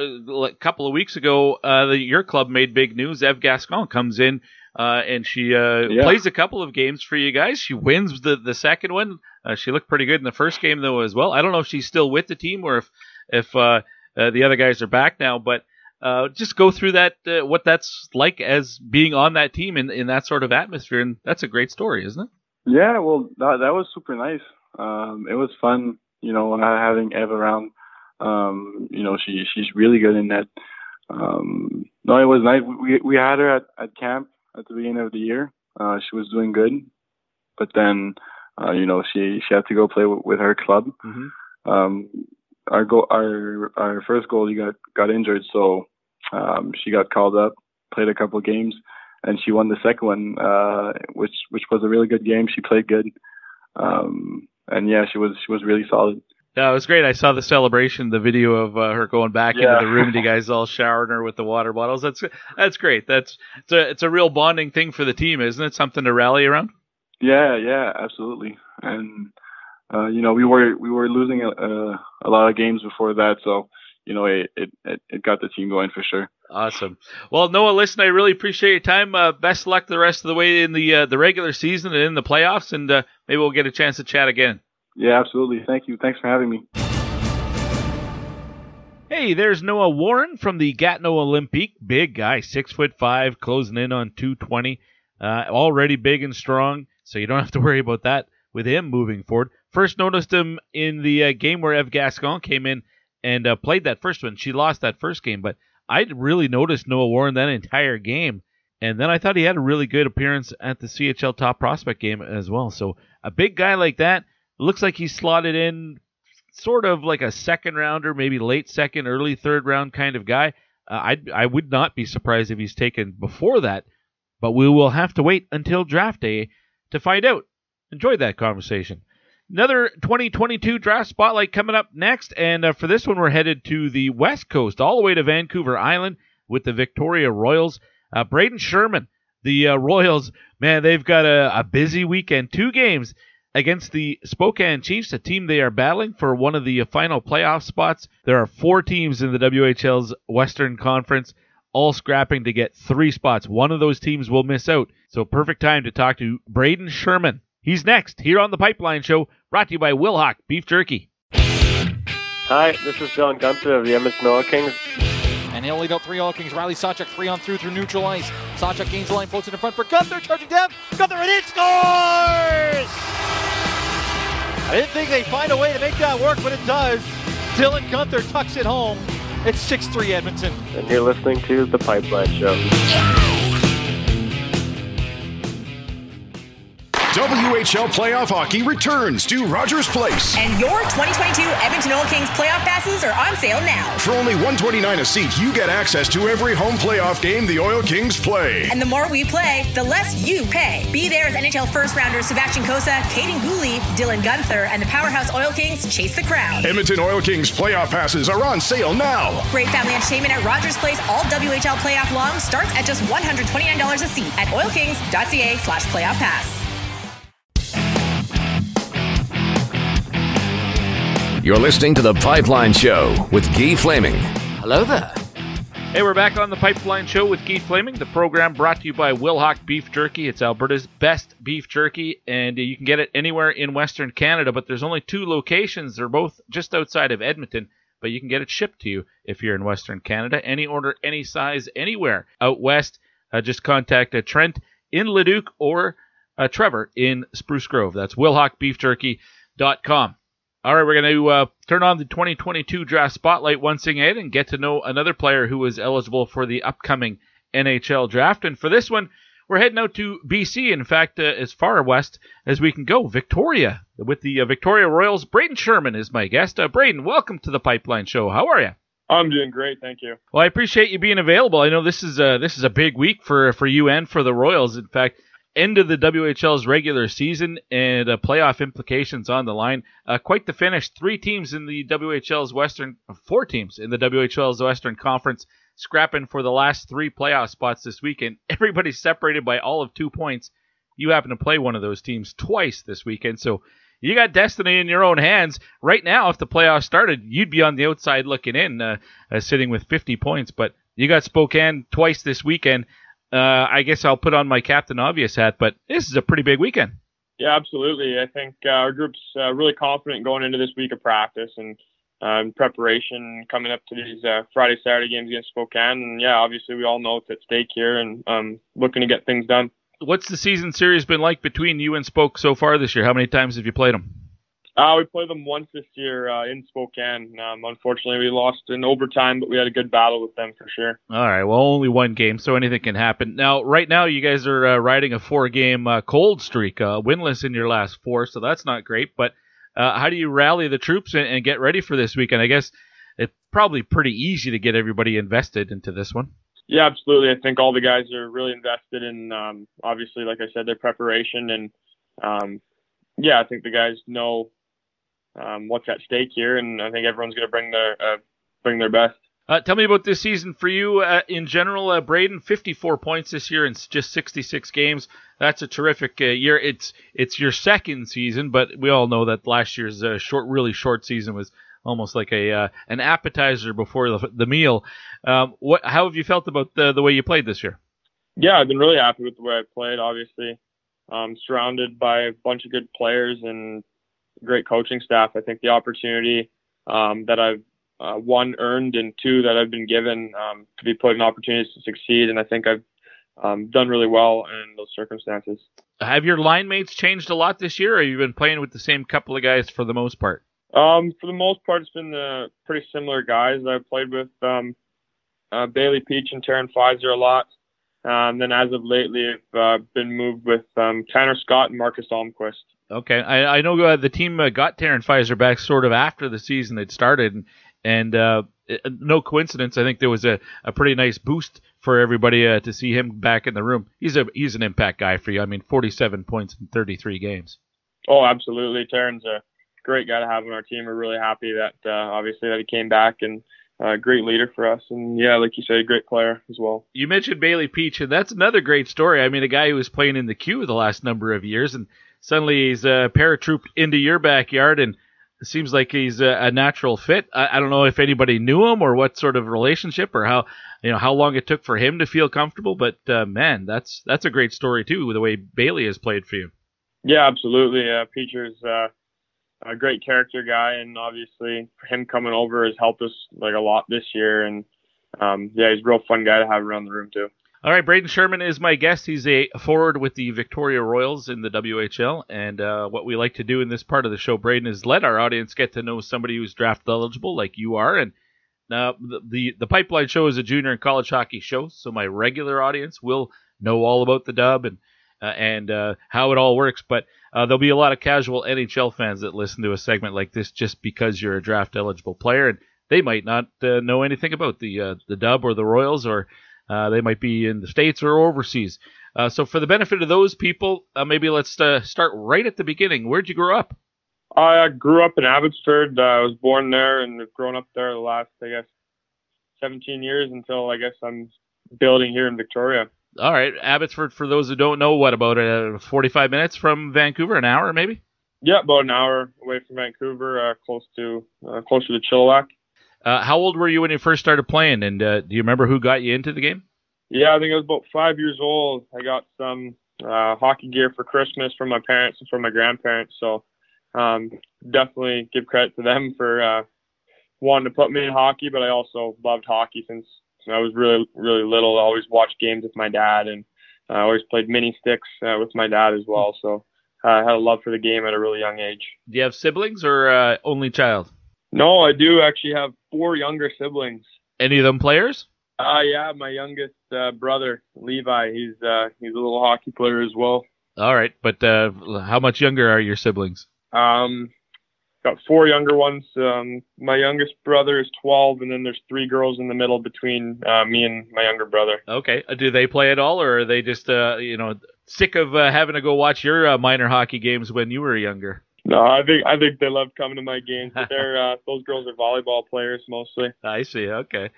A couple of weeks ago, uh, the, your club made big news. Eve Gascon comes in uh, and she uh, yeah. plays a couple of games for you guys. She wins the the second one. Uh, she looked pretty good in the first game though as well. I don't know if she's still with the team or if if uh, uh, the other guys are back now, but uh, just go through that uh, what that's like as being on that team in, in that sort of atmosphere, and that's a great story, isn't it? Yeah, well, that that was super nice. Um, it was fun, you know, not having Eve around. Um, you know, she she's really good in that. Um, no, it was nice. We we had her at, at camp at the beginning of the year. Uh, she was doing good, but then, uh, you know, she she had to go play with, with her club. Mm-hmm. Um, our goal, our our first goalie got got injured, so um, she got called up, played a couple games, and she won the second one, uh, which which was a really good game. She played good, um, and yeah, she was she was really solid. Yeah, it was great. I saw the celebration, the video of uh, her going back Yeah. into the room. and You guys all showering her with the water bottles. That's that's great. That's it's a it's a real bonding thing for the team, isn't it? Something to rally around. Yeah, yeah, absolutely. And uh, you know, we were we were losing a, a, a lot of games before that, so you know, it, it it got the team going for sure. Awesome. Well, Noah, listen, I really appreciate your time. Uh, best luck the rest of the way in the uh, the regular season and in the playoffs, and uh, maybe we'll get a chance to chat again. Yeah, absolutely. Thank you. Thanks for having me. Hey, there's Noah Warren from the Gatineau Olympique. Big guy, six foot five, closing in on 220. Uh, already big and strong, so you don't have to worry about that with him moving forward. First noticed him in the uh, game where Eve Gascon came in and uh, played that first one. She lost that first game, but I really noticed Noah Warren that entire game. And then I thought he had a really good appearance at the CHL Top Prospect game as well. So a big guy like that looks like he's slotted in sort of like a second rounder, maybe late second, early third round kind of guy. Uh, I I would not be surprised if he's taken before that, but we will have to wait until draft day to find out. Enjoyed that conversation. Another 2022 draft spotlight coming up next, and uh, for this one we're headed to the West Coast, all the way to Vancouver Island with the Victoria Royals. Uh, Brayden Schuurman, the uh, Royals, man, they've got a, a busy weekend. Two games against the Spokane Chiefs, a team they are battling for one of the final playoff spots. There are four teams in the WHL's Western Conference, all scrapping to get three spots. One of those teams will miss out. So, perfect time to talk to Brayden Schuurman. He's next here on the Pipeline Show, brought to you by Wilhauk Beef Jerky. Hi, this is Dylan Guenther of the Edmonton Oil Kings. And he'll lead out three All Kings. Riley Sawchuk three on through through neutral ice. Sawchuk gains the line, floats it in front for Guenther, charging down. Guenther and it scores! I didn't think they'd find a way to make that work, but it does. Dylan Guenther tucks it home. It's 6-3 Edmonton. And you're listening to The Pipeline Show. WHL playoff hockey returns to Rogers Place. And your 2022 Edmonton Oil Kings playoff passes are on sale now. For only 129 a seat, you get access to every home playoff game the Oil Kings play. And the more we play, the less you pay. Be there as NHL first rounders Sebastian Cossa, Kaiden Guhle, Dylan Guenther, and the powerhouse Oil Kings chase the crowd. Edmonton Oil Kings playoff passes are on sale now. Great family entertainment at Rogers Place all WHL playoff long starts at just $129 a seat at oilkings.ca slash playoff pass. You're listening to The Pipeline Show with Guy Flaming. Hello there. Hey, we're back on the Pipeline Show with Keith Flaming, the program brought to you by Wilhauk Beef Jerky. It's Alberta's best beef jerky, and you can get it anywhere in Western Canada, but there's only two locations. They're both just outside of Edmonton, but you can get it shipped to you if you're in Western Canada. Any order, any size, anywhere out west, uh, just contact uh, Trent in Leduc or uh, Trevor in Spruce Grove. That's WilhaukBeefJerky.com. All right, we're going to uh, turn on the 2022 draft spotlight once again and get to know another player who is eligible for the upcoming NHL draft. And for this one, we're heading out to BC. In fact, uh, as far west as we can go, Victoria, with the uh, Victoria Royals. Brayden Schuurman is my guest. Uh, Brayden, welcome to the Pipeline Show. How are you? I'm doing great, thank you. Well, I appreciate you being available. I know this is a, this is a big week for for you and for the Royals. In fact, end of the WHL's regular season and uh, playoff implications on the line. Uh, quite the finish. Three teams in the WHL's Western, four teams in the WHL's Western Conference scrapping for the last three playoff spots this weekend. Everybody's separated by all of two points. You happen to play one of those teams twice this weekend, so you got destiny in your own hands. Right now, if the playoffs started, you'd be on the outside looking in, uh, uh, sitting with 50 points. But you got Spokane twice this weekend. Uh, I guess I'll put on my Captain Obvious hat, but this is a pretty big weekend. Yeah, absolutely. I think uh, our group's uh, really confident going into this week of practice and um, preparation coming up to these uh, Friday, Saturday games against Spokane. And yeah, obviously we all know it's at stake here and um, looking to get things done. what's the season series been like between you and Spoke so far this year? How many times have you played them? Uh, we played them once this year uh, in Spokane. Um, unfortunately, we lost in overtime, but we had a good battle with them for sure. All right. Well, only one game, so anything can happen. Now, right now, you guys are uh, riding a four-game uh, cold streak, uh, winless in your last four, so that's not great. But uh, how do you rally the troops and, and get ready for this weekend? I guess it's probably pretty easy to get everybody invested into this one. Yeah, absolutely. I think all the guys are really invested in, um, obviously, like I said, their preparation and. Um, yeah, I think the guys know um, what's at stake here, and I think everyone's going to bring their uh, bring their best. Uh, tell me about this season for you uh, in general, uh, Brayden. 54 points this year in just 66 games. That's a terrific uh, year. It's it's your second season, but we all know that last year's uh, short, really short season was almost like a uh, an appetizer before the, the meal. Um, what? How have you felt about the the way you played this year? Yeah, I've been really happy with the way I played. Obviously, um, surrounded by a bunch of good players and great coaching staff. I think the opportunity um, that I've uh, one earned and two that I've been given um, to be put in opportunities to succeed, and I think I've um, done really well in those circumstances. Have your line mates changed a lot this year, or have you been playing with the same couple of guys for the most part? Um, for the most part, it's been uh, pretty similar guys. that I've played with um, uh, Bailey Peach and Tarun Fizer a lot. Um, then as of lately, I've uh, been moved with um, Tanner Scott and Marcus Almquist. Okay, I, I know uh, the team uh, got Tarun Fizer back sort of after the season had started, and, and uh, it, no coincidence. I think there was a, a pretty nice boost for everybody uh, to see him back in the room. He's a he's an impact guy for you. I mean, 47 points in 33 games. Oh, absolutely. Tarun's a great guy to have on our team. We're really happy that uh, obviously that he came back and a uh, great leader for us. And yeah, like you said, a great player as well. You mentioned Bailey Peach, and that's another great story. I mean, a guy who was playing in the queue the last number of years, and suddenly he's uh, paratrooped into your backyard, and seems like he's a, a natural fit. I, I, don't know if anybody knew him or what sort of relationship or how you know how long it took for him to feel comfortable. But uh, man, that's that's a great story too, the way Bailey has played for you. Yeah, absolutely. Uh, Peacher's uh, a great character guy, and obviously him coming over has helped us like a lot this year. And um, yeah, he's a real fun guy to have around the room too. All right, Brayden Schuurman is my guest. He's a forward with the Victoria Royals in the WHL, and uh, what we like to do in this part of the show, Brayden, is let our audience get to know somebody who's draft eligible, like you are. And uh, the, the the Pipeline Show is a junior and college hockey show, so my regular audience will know all about the dub and uh, and uh, how it all works. But uh, there'll be a lot of casual NHL fans that listen to a segment like this just because you're a draft eligible player, and they might not uh, know anything about the uh, the Dub or the Royals, or uh, they might be in the states or overseas. Uh, so, for the benefit of those people, maybe let's start right at the beginning. Where'd you grow up? I grew up in Abbotsford. I was born there and have grown up there the last, I guess, 17 years until I guess I'm building here in Victoria. All right, Abbotsford. For those who don't know, what about uh, 45 minutes from Vancouver? An hour, maybe? Yeah, about an hour away from Vancouver, uh, close to uh, closer to Chilliwack. Uh, how old were you when you first started playing? And uh, do you remember who got you into the game? Yeah, I think I was about five years old. I got some uh, hockey gear for Christmas from my parents and from my grandparents. So um, definitely give credit to them for uh, wanting to put me in hockey. But I also loved hockey since I was really really little. I always watched games with my dad, and I always played mini sticks uh, with my dad as well. So uh, I had a love for the game at a really young age. Do you have siblings or uh, only child? No, I do actually have four younger siblings. Any of them players? Uh yeah, my youngest uh, brother Levi. He's uh, he's a little hockey player as well. All right, but uh, how much younger are your siblings? Um, got four younger ones. Um, my youngest brother is 12, and then there's three girls in the middle between uh, me and my younger brother. Okay. Uh, do they play at all, or are they just, uh, you know, sick of uh, having to go watch your uh, minor hockey games when you were younger? No, I think I think they love coming to my games. But they're uh, those girls are volleyball players mostly. I see. Okay.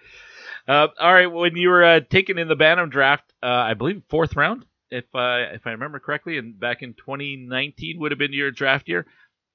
all right. When you were taken in the Bantam draft, I believe fourth round, if I if I remember correctly, and back in 2019 would have been your draft year.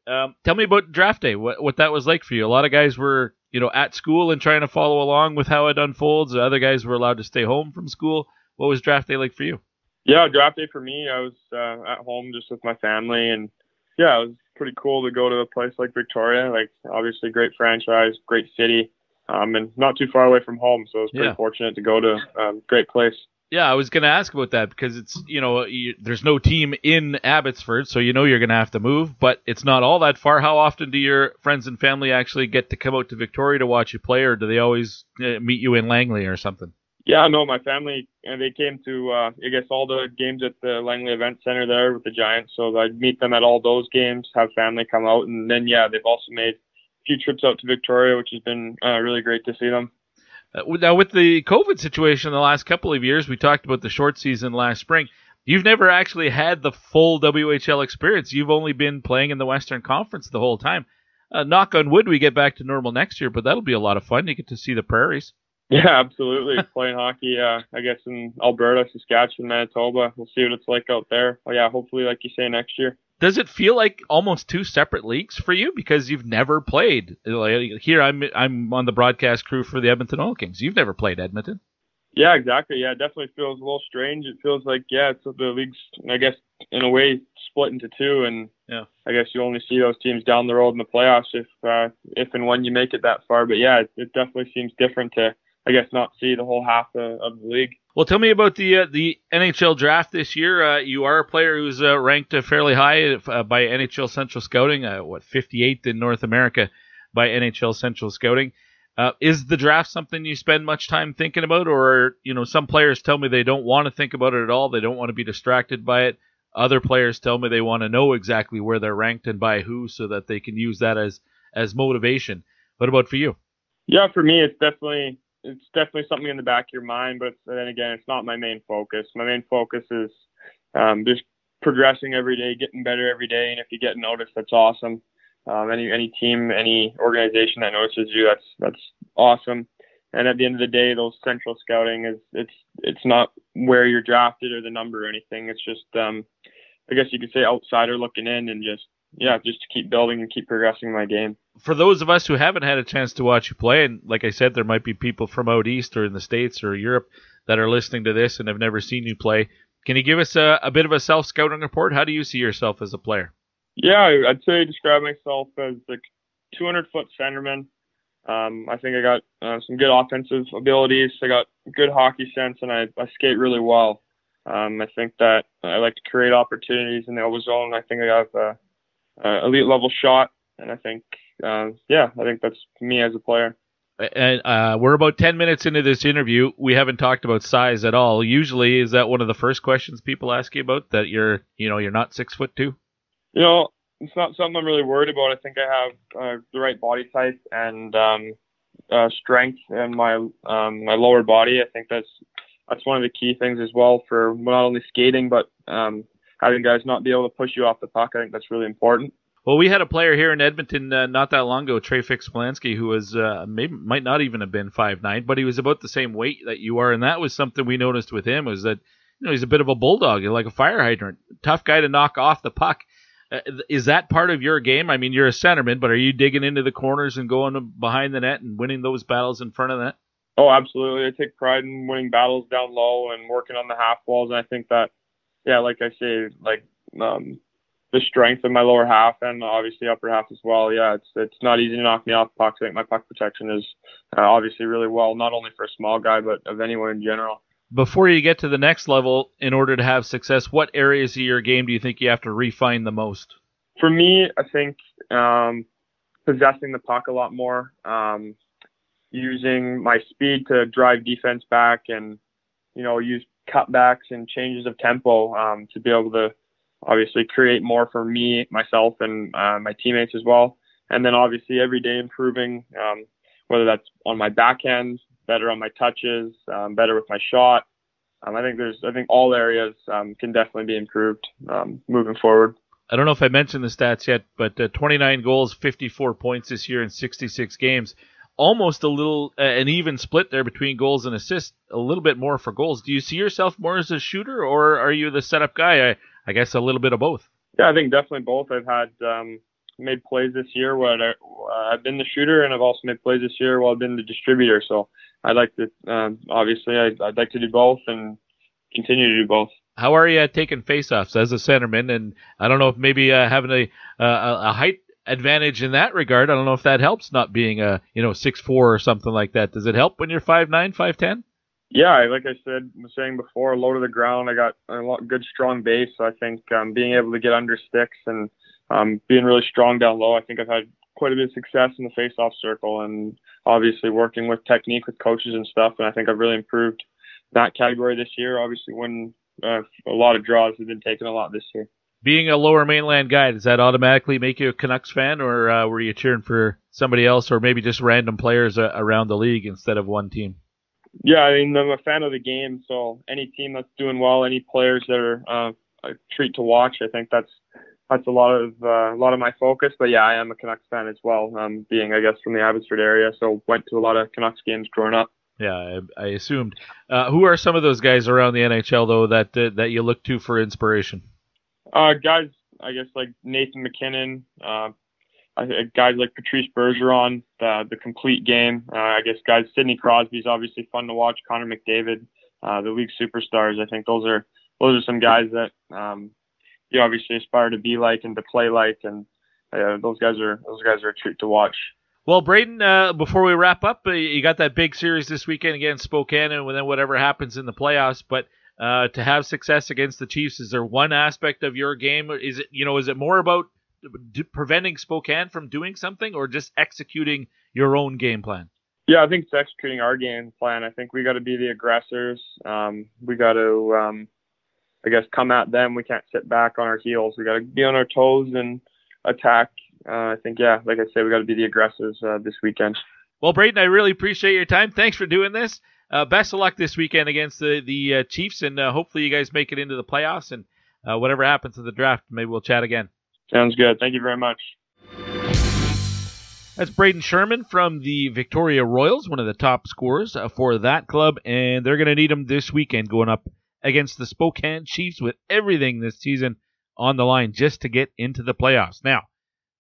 Um, tell me about draft day. What what that was like for you? A lot of guys were you know at school and trying to follow along with how it unfolds. Other guys were allowed to stay home from school. What was draft day like for you? Yeah, draft day for me, I was uh, at home just with my family, and yeah, it was pretty cool to go to a place like Victoria. Like obviously, great franchise, great city, um, and not too far away from home. So I was pretty yeah. fortunate to go to a um, great place. Yeah, I was going to ask about that because it's you know you, there's no team in Abbotsford, so you know you're going to have to move, but it's not all that far. How often do your friends and family actually get to come out to Victoria to watch you play, or do they always uh, meet you in Langley or something? Yeah, no, my family and they came to uh, I guess all the games at the Langley Event Center there with the Giants, so I'd meet them at all those games, have family come out, and then yeah, they've also made a few trips out to Victoria, which has been uh, really great to see them. Uh, now, with the COVID situation the last couple of years, we talked about the short season last spring. You've never actually had the full WHL experience. You've only been playing in the Western Conference the whole time. Uh, knock on wood, we get back to normal next year, but that'll be a lot of fun. You get to see the prairies. Yeah, absolutely. Playing hockey, uh, I guess in Alberta, Saskatchewan, Manitoba. We'll see what it's like out there. Oh, yeah, hopefully, like you say, next year does it feel like almost two separate leagues for you because you've never played? Like, here, I'm I'm on the broadcast crew for the Edmonton Oil Kings. You've never played Edmonton. Yeah, exactly. Yeah, it definitely feels a little strange. It feels like yeah, it's the league's I guess in a way split into two, and yeah, I guess you only see those teams down the road in the playoffs if uh, if and when you make it that far. But yeah, it, it definitely seems different to I guess not see the whole half of, of the league. Well, tell me about the uh, the NHL draft this year. Uh, you are a player who's uh, ranked uh, fairly high uh, by NHL Central Scouting. Uh, what 58th in North America by NHL Central Scouting. is the draft something you spend much time thinking about, or you know, some players tell me they don't want to think about it at all. They don't want to be distracted by it. Other players tell me they want to know exactly where they're ranked and by who, so that they can use that as as motivation. What about for you? Yeah, for me, it's definitely it's definitely something in the back of your mind, but then again, it's not my main focus. My main focus is um, just progressing every day, getting better every day, and if you get noticed, that's awesome. Um, any any team, any organization that notices you, that's that's awesome. And at the end of the day, those central scouting is it's it's not where you're drafted or the number or anything. It's just um, I guess you could say outsider looking in and just yeah, just to keep building and keep progressing my game. For those of us who haven't had a chance to watch you play, and like I said, there might be people from out east or in the states or Europe that are listening to this and have never seen you play. Can you give us a, a bit of a self scouting report? How do you see yourself as a player? Yeah, I'd say I describe myself as a 200 foot centerman. Um, I think I got uh, some good offensive abilities. I got good hockey sense, and I, I skate really well. Um, I think that I like to create opportunities in the zone. I think I have uh, uh, elite level shot, and I think uh, yeah, I think that's me as a player. And uh, we're about ten minutes into this interview. We haven't talked about size at all. Usually, is that one of the first questions people ask you about? That you're, you know, you're not six foot two. You know, it's not something I'm really worried about. I think I have uh, the right body type and um, uh, strength in my um, my lower body. I think that's that's one of the key things as well for not only skating but um, having guys not be able to push you off the puck. I think that's really important. Well, we had a player here in Edmonton uh, not that long ago, Trey Fix-Wolansky, who was uh, maybe might not even have been five nine, but he was about the same weight that you are, and that was something we noticed with him was that you know he's a bit of a bulldog, like a fire hydrant, tough guy to knock off the puck. Uh, is that part of your game? I mean, you're a centerman, but are you digging into the corners and going behind the net and winning those battles in front of that? Oh, absolutely. I take pride in winning battles down low and working on the half walls, and I think that yeah, like I say, like um, the strength of my lower half and obviously upper half as well. Yeah, it's it's not easy to knock me off pucks. I think my puck protection is uh, obviously really well, not only for a small guy, but of anyone in general. Before you get to the next level, in order to have success, what areas of your game do you think you have to refine the most? For me, I think um, possessing the puck a lot more, um, using my speed to drive defense back, and you know use cutbacks and changes of tempo um, to be able to obviously create more for me, myself, and uh, my teammates as well. And then obviously every day improving, um, whether that's on my backhand, better on my touches, um, better with my shot. Um, I think there's, I think all areas um, can definitely be improved um, moving forward. I don't know if I mentioned the stats yet, but uh, 29 goals, 54 points this year in 66 games almost a little uh, an even split there between goals and assists, a little bit more for goals. Do you see yourself more as a shooter, or are you the setup guy? I, I guess a little bit of both. Yeah, I think definitely both. I've had um, made plays this year where I, uh, I've been the shooter, and I've also made plays this year while I've been the distributor. So I'd like to, um, obviously, I'd, I'd like to do both and continue to do both. How are you taking faceoffs as a centerman? And I don't know if maybe uh, having a, a height advantage in that regard. I don't know if that helps not being a you know six four or something like that. Does it help when you're five nine, five ten? Yeah, like I said, was saying before, low to the ground. I got a lot, good strong base. So I think um, being able to get under sticks and um, being really strong down low, I think I've had quite a bit of success in the face-off circle, and obviously working with technique with coaches and stuff. And I think I've really improved that category this year. Obviously, when uh, a lot of draws have been taken a lot this year. Being a lower mainland guy, does that automatically make you a Canucks fan, or uh, were you cheering for somebody else, or maybe just random players uh, around the league instead of one team? Yeah, I mean, I'm a fan of the game, so any team that's doing well, any players that are uh, a treat to watch, I think that's that's a lot of uh, a lot of my focus. But yeah, I am a Canucks fan as well, um, being I guess from the Abbotsford area, so went to a lot of Canucks games growing up. Yeah, I, I assumed. Uh, who are some of those guys around the NHL though that uh, that you look to for inspiration? Uh, guys, I guess like Nathan MacKinnon, uh, guys like Patrice Bergeron, the the complete game. Uh, I guess guys, Sidney Crosby's obviously fun to watch. Connor McDavid, uh, the league superstars. I think those are those are some guys that um, you obviously aspire to be like and to play like, and uh, those guys are those guys are a treat to watch. Well, Brayden, uh, before we wrap up, uh, you got that big series this weekend against Spokane, and then whatever happens in the playoffs. But uh, to have success against the Chiefs, is there one aspect of your game? Is it you know is it more about preventing Spokane from doing something, or just executing your own game plan? Yeah, I think it's executing our game plan. I think we got to be the aggressors. Um, we got to, um, I guess, come at them. We can't sit back on our heels. We got to be on our toes and attack. Uh, I think, yeah, like I said, we got to be the aggressors uh, this weekend. Well, Brayden, I really appreciate your time. Thanks for doing this. Uh, best of luck this weekend against the the uh, Chiefs, and uh, hopefully you guys make it into the playoffs. And uh, whatever happens to the draft, maybe we'll chat again. Sounds good. Thank you very much. That's Brayden Schuurman from the Victoria Royals, one of the top scorers uh, for that club, and they're going to need him this weekend going up against the Spokane Chiefs with everything this season on the line just to get into the playoffs. Now,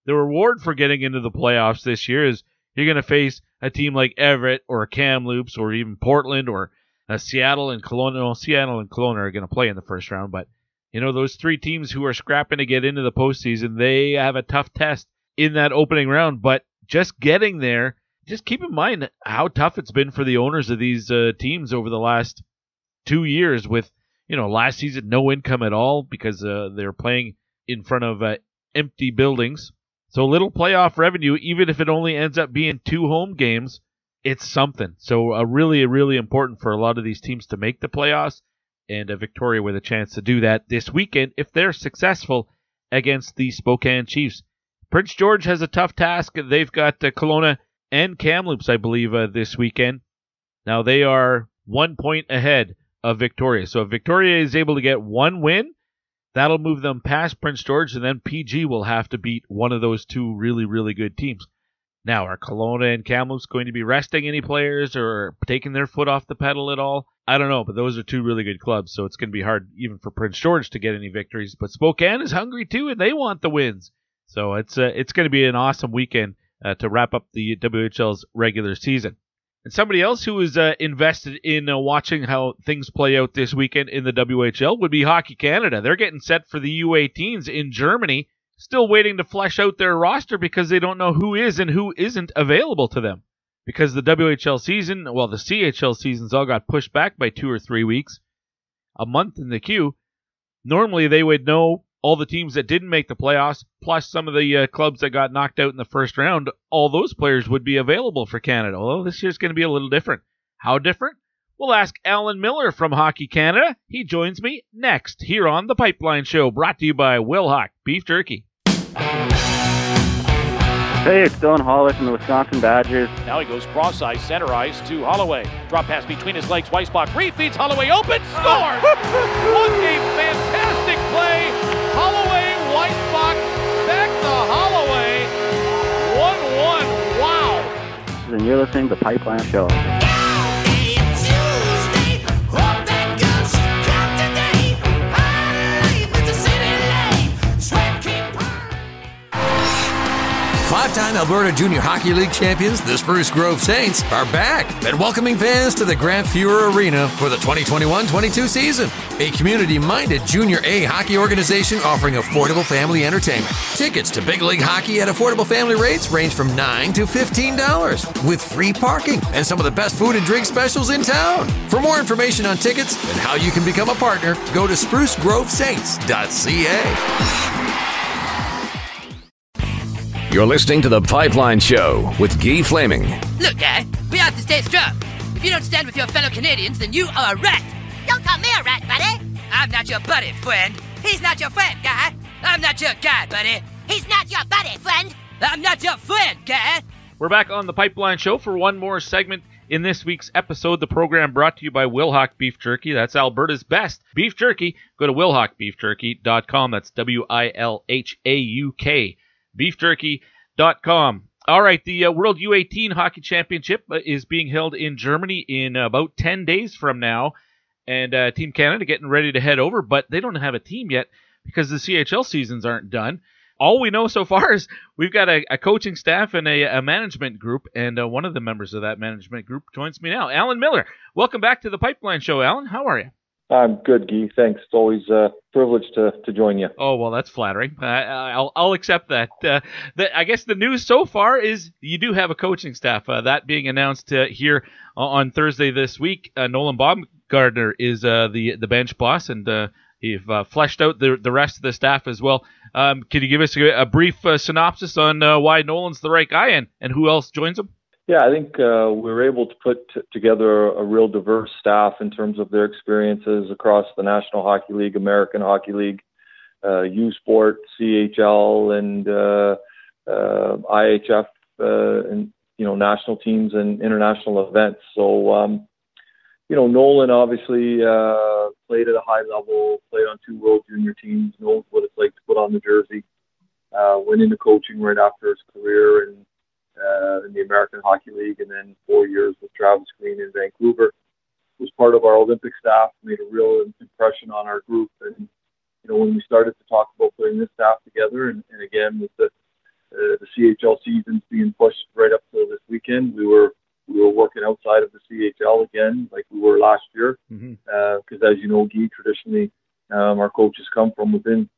the reward for getting into the playoffs this year is you're going to face a team like Everett or Kamloops or even Portland or uh, Seattle and Kelowna. Well, Seattle and Kelowna are going to play in the first round, but you know, those three teams who are scrapping to get into the postseason, they have a tough test in that opening round. But just getting there, just keep in mind how tough it's been for the owners of these uh, teams over the last two years. With you know, last season no income at all because uh, they're playing in front of uh, empty buildings. So a little playoff revenue, even if it only ends up being two home games, it's something. So uh, really, really important for a lot of these teams to make the playoffs and a Victoria with a chance to do that this weekend if they're successful against the Spokane Chiefs. Prince George has a tough task. They've got uh, Kelowna and Kamloops, I believe, uh, this weekend. Now they are one point ahead of Victoria. So if Victoria is able to get one win, that'll move them past Prince George, and then PG will have to beat one of those two really, really good teams. Now, are Kelowna and Kamloops going to be resting any players or taking their foot off the pedal at all? I don't know, but those are two really good clubs, so it's going to be hard even for Prince George to get any victories. But Spokane is hungry too, and they want the wins. So it's uh, it's going to be an awesome weekend uh, to wrap up the WHL's regular season. And somebody else who is uh, invested in uh, watching how things play out this weekend in the WHL would be Hockey Canada. They're getting set for the U18s in Germany, still waiting to flesh out their roster because they don't know who is and who isn't available to them because the WHL season, well, the CHL seasons all got pushed back by two or three weeks, a month in the queue. Normally, they would know all the teams that didn't make the playoffs, plus some of the uh, clubs that got knocked out in the first round. All those players would be available for Canada. Well, this year's going to be a little different. How different? We'll ask Alan Millar from Hockey Canada. He joins me next here on the Pipeline Show, brought to you by Wilhauk Beef Jerky. Hey, it's Dylan Holloway from the Wisconsin Badgers. Now he goes cross ice, center ice to Holloway. Drop pass between his legs, Weissbach refeeds Holloway open, scores! what a fantastic Holloway. 1-1, wow! And you're listening to Pipeline Show. Five time Alberta Junior Hockey League champions, the Spruce Grove Saints, are back and welcoming fans to the Grant Fuhr Arena for the 2021 22 season. A community minded Junior A hockey organization offering affordable family entertainment. Tickets to Big League Hockey at affordable family rates range from 9 to $15 with free parking and some of the best food and drink specials in town. For more information on tickets and how you can become a partner, go to sprucegrovesaints.ca. You're listening to The Pipeline Show with Guy Flaming. Look, Guy, we have to stay strong. If you don't stand with your fellow Canadians, then you are a rat. Don't call me a rat, buddy. I'm not your buddy, friend. He's not your friend, Guy. I'm not your guy, buddy. He's not your buddy, friend. I'm not your friend, Guy. We're back on The Pipeline Show for one more segment. In this week's episode, the program brought to you by Wilhauk Beef Jerky. That's Alberta's best beef jerky. Go to wilhaukbeefjerky.com. That's W I L H A U K beefjerky.com. All right, the uh, World U18 Hockey Championship uh, is being held in Germany in about 10 days from now. And uh, Team Canada getting ready to head over, but they don't have a team yet because the CHL seasons aren't done. All we know so far is we've got a, a coaching staff and a, a management group, and uh, one of the members of that management group joins me now. Alan Millar, welcome back to the Pipeline Show. Alan, how are you? I'm good, Guy. Thanks. It's always a privilege to, to join you. Oh well, that's flattering. I, will I'll accept that. Uh, the, I guess the news so far is you do have a coaching staff. Uh, that being announced uh, here on Thursday this week. Uh, Nolan Baumgartner is uh, the the bench boss, and uh, you've fleshed out the the rest of the staff as well. Um, can you give us a, a brief synopsis on why Nolan's the right guy and, and who else joins him? Yeah, I think uh, we were able to put t- together a, real diverse staff in terms of their experiences across the National Hockey League, American Hockey League, uh, U Sport, CHL, and uh, uh, IHF, uh, and you know national teams and international events. So, um, you know, Nolan obviously uh, played at a high level, played on two World Junior teams, knows what it's like to put on the jersey. Uh, went into coaching right after his career and uh, in the American Hockey League, and then four years with Travis Green in Vancouver. Was part of our Olympic staff, made a real impression on our group, and you know when we started to talk about putting this staff together, and, and again with the uh, the CHL seasons being pushed right up to this weekend, we were we were working outside of the CHL again, like we were last year, because mm-hmm. uh, as you know, Guy, traditionally um, our coaches come from within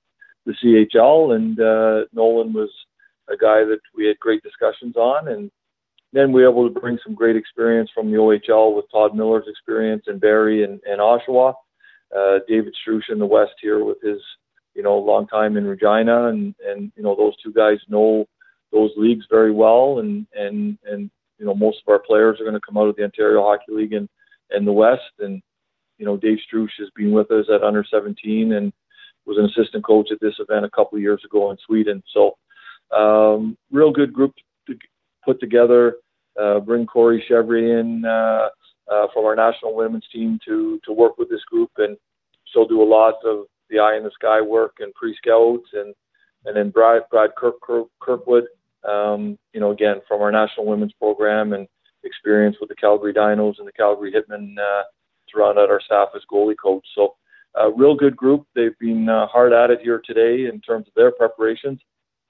the CHL, and uh, Nolan was a guy that we had great discussions on, and then we were able to bring some great experience from the OHL with Todd Miller's experience in Barrie and, and Oshawa, uh, David Struch in the West here with his you know long time in Regina, and and you know those two guys know those leagues very well, and and and you know most of our players are going to come out of the Ontario Hockey League and and the West, and you know Dave Struch has been with us at under 17 and was an assistant coach at this event a couple of years ago in Sweden. So um, real good group to put together. Uh, bring Corey Chevry in uh, uh, from our national women's team to to work with this group, and she'll do a lot of the eye in the sky work and pre-scouts, and and then Brad Brad Kirk, Kirk, Kirkwood, um, you know, again from our national women's program and experience with the Calgary Dinos and the Calgary Hitmen uh, to round out our staff as goalie coach. So, a uh, real good group. They've been uh, hard at it here today in terms of their preparations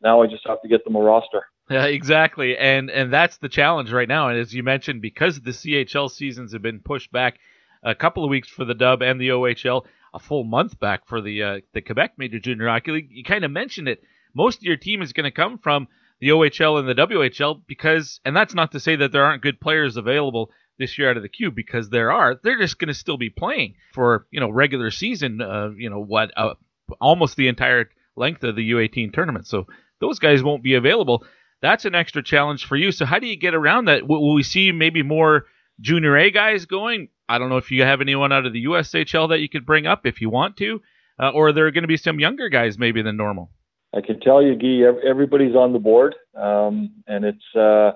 now I just have to get them a roster. Yeah, exactly, and and that's the challenge right now. And as you mentioned, because the CHL seasons have been pushed back a couple of weeks for the Dub and the OHL, a full month back for the uh, the Quebec Major Junior Hockey League. You kind of mentioned it. Most of your team is going to come from the OHL and the WHL because, and that's not to say that there aren't good players available this year out of the queue because there are. They're just going to still be playing for you know regular season. Uh, you know what? Uh, almost the entire length of the U18 tournament. So those guys won't be available. That's an extra challenge for you. So how do you get around that? Will we see maybe more junior A guys going? I don't know if you have anyone out of the USHL that you could bring up if you want to, uh, or are there going to be some younger guys maybe than normal? I can tell you, Guy, everybody's on the board, um, and it's uh,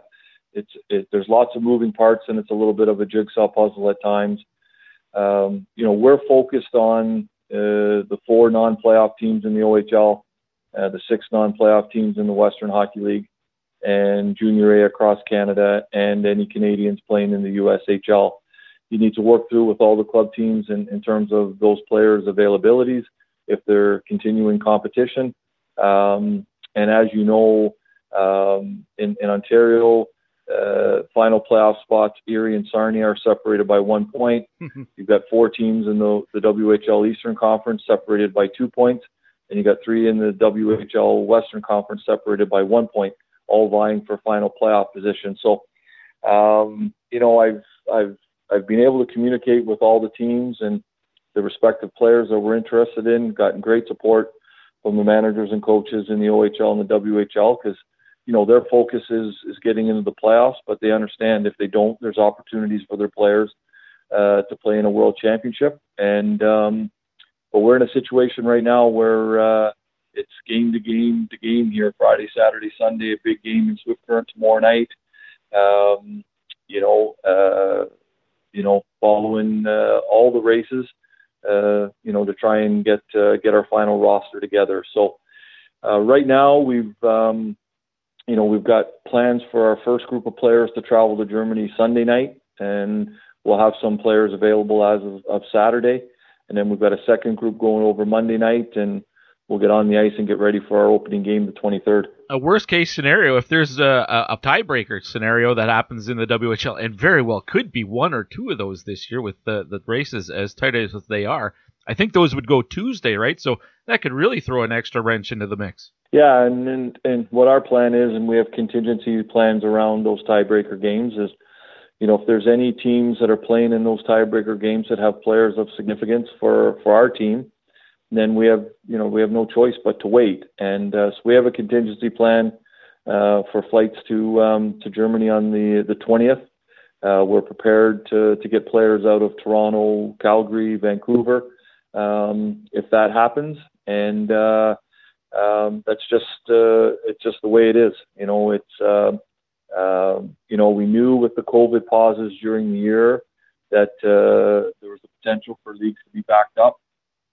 it's it, there's lots of moving parts, and it's a little bit of a jigsaw puzzle at times. Um, you know, we're focused on uh, the four non-playoff teams in the OHL uh, the six non-playoff teams in the Western Hockey League, and Junior A across Canada, and any Canadians playing in the USHL. You need to work through with all the club teams in, in terms of those players' availabilities if they're continuing competition. Um, and as you know, Um, in, in Ontario, uh, final playoff spots, Erie and Sarnia are separated by one point. You've got four teams in the, the WHL Eastern Conference separated by two points, and you got three in the WHL Western Conference separated by one point, all vying for final playoff position. So, um, you know, I've I've I've been able to communicate with all the teams and the respective players that we're interested in. Gotten great support from the managers and coaches in the OHL and the WHL because you know their focus is is getting into the playoffs, but they understand if they don't, there's opportunities for their players uh, to play in a world championship. And um, but we're in a situation right now where uh, it's game to game to game here, Friday, Saturday, Sunday, a big game in Swift Current tomorrow night. Um, you know, uh, you know, following uh, all the races, uh, you know, to try and get uh, get our final roster together. So uh, right now we've um, you know we've got plans for our first group of players to travel to Germany Sunday night, and we'll have some players available as of, of Saturday, and then we've got a second group going over Monday night, and we'll get on the ice and get ready for our opening game the 23rd. A worst case scenario, if there's a, a, tiebreaker scenario that happens in the WHL, and very well could be one or two of those this year with the, the races as tight as they are, I think those would go Tuesday, right? So that could really throw an extra wrench into the mix. Yeah, and, and and what our plan is, and we have contingency plans around those tiebreaker games, is you know if there's any teams that are playing in those tiebreaker games that have players of significance for for our team, then we have you know we have no choice but to wait. And uh, so we have a contingency plan uh, for flights to um, to Germany on the the 20th. Uh, we're prepared to to get players out of Toronto, Calgary, Vancouver, um, if that happens. And uh, um, that's just uh, it's just the way it is. You know, it's uh, uh, you know we knew with the COVID pauses during the year that uh, there was the potential for leagues to be backed up.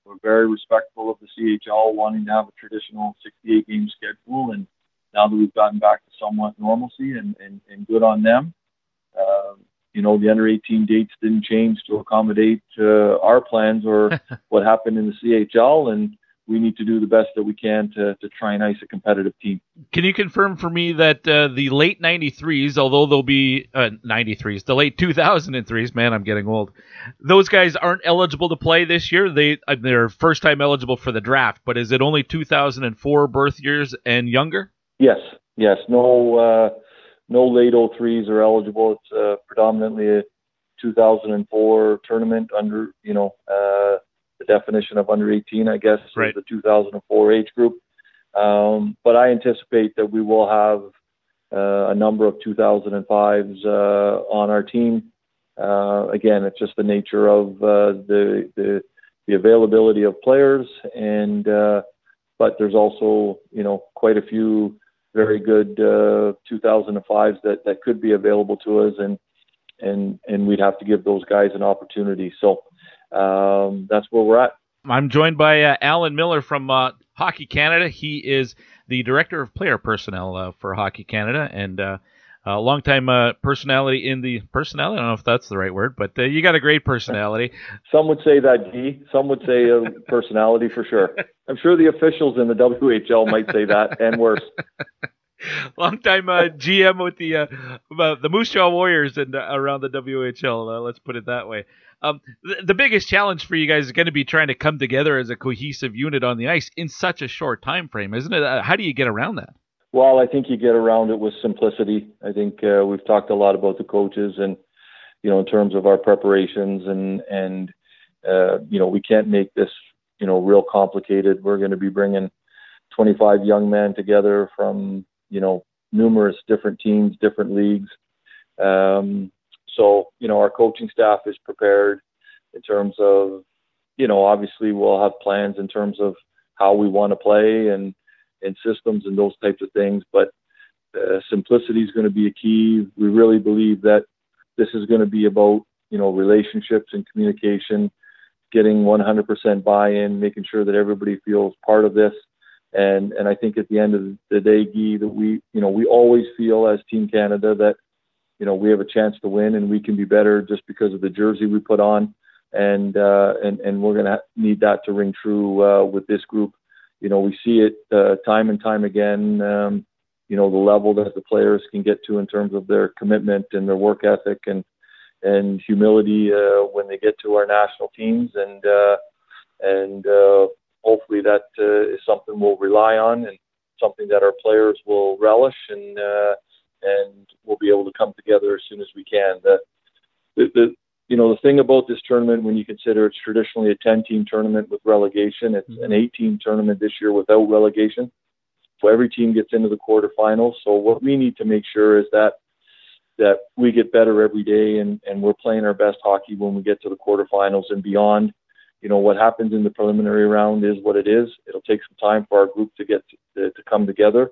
We're very respectful of the CHL wanting to have a traditional 68 game schedule, and now that we've gotten back to somewhat normalcy and and, and good on them. Uh, you know, the under 18 dates didn't change to accommodate uh, our plans or what happened in the CHL, and we need to do the best that we can to, to try and ice a competitive team. Can you confirm for me that uh, the late 93s, although they'll be uh, 93s, the late 2003s, man, I'm getting old, those guys aren't eligible to play this year? They, uh, they're first time eligible for the draft, but is it only 2004 birth years and younger? Yes, yes. No, uh, no late 03s are eligible. It's uh, predominantly a 2004 tournament under, you know, uh, the definition of under 18, I guess, right. is the 2004 age group. Um, but I anticipate that we will have uh, a number of 2005s uh, on our team. Uh, again, it's just the nature of uh, the, the, the availability of players, and uh, but there's also you know quite a few very good 2005s that that could be available to us, and and and we'd have to give those guys an opportunity. So um, that's where we're at. I'm joined by uh, Alan Millar from uh, Hockey Canada. He is the director of player personnel uh, for Hockey Canada and uh, a longtime uh, personality in the personality. I don't know if that's the right word, but uh, you got a great personality. Some would say that, G. Some would say a personality for sure. I'm sure the officials in the WHL might say that and worse. Longtime uh, GM with the uh, the Moose Jaw Warriors and around the WHL. let's put it that way. Um, the, the, biggest challenge for you guys is going to be trying to come together as a cohesive unit on the ice in such a short time frame, isn't it? Uh, how do you get around that? Well, I think you get around it with simplicity. I think uh, we've talked a lot about the coaches and you know in terms of our preparations and and uh, you know we can't make this you know real complicated. We're going to be bringing 25 young men together from you know numerous different teams, different leagues. Um, so, you know, our coaching staff is prepared in terms of, you know, obviously we'll have plans in terms of how we want to play and, and systems and those types of things. But uh, simplicity is going to be a key. We really believe that this is going to be about, you know, relationships and communication, getting 100% buy-in, making sure that everybody feels part of this. And, and I think at the end of the day, Guy, that we, you know, we always feel as Team Canada that you know we have a chance to win and we can be better just because of the jersey we put on and uh, and and we're going to need that to ring true uh, with this group. You know, we see it uh, time and time again. Um, you know the level that the players can get to in terms of their commitment and their work ethic and and humility uh, when they get to our national teams and uh, and uh, hopefully that uh, is something we'll rely on and something that our players will relish and uh, and we'll be able to come together as soon as we can. The, the, the you know the thing about this tournament when you consider it's traditionally a 10 team tournament with relegation, it's mm-hmm. an 18 tournament this year without relegation. So every team gets into the quarterfinals. So what we need to make sure is that that we get better every day and, and we're playing our best hockey when we get to the quarterfinals and beyond. You know, what happens in the preliminary round is what it is. It'll take some time for our group to get to, to come together.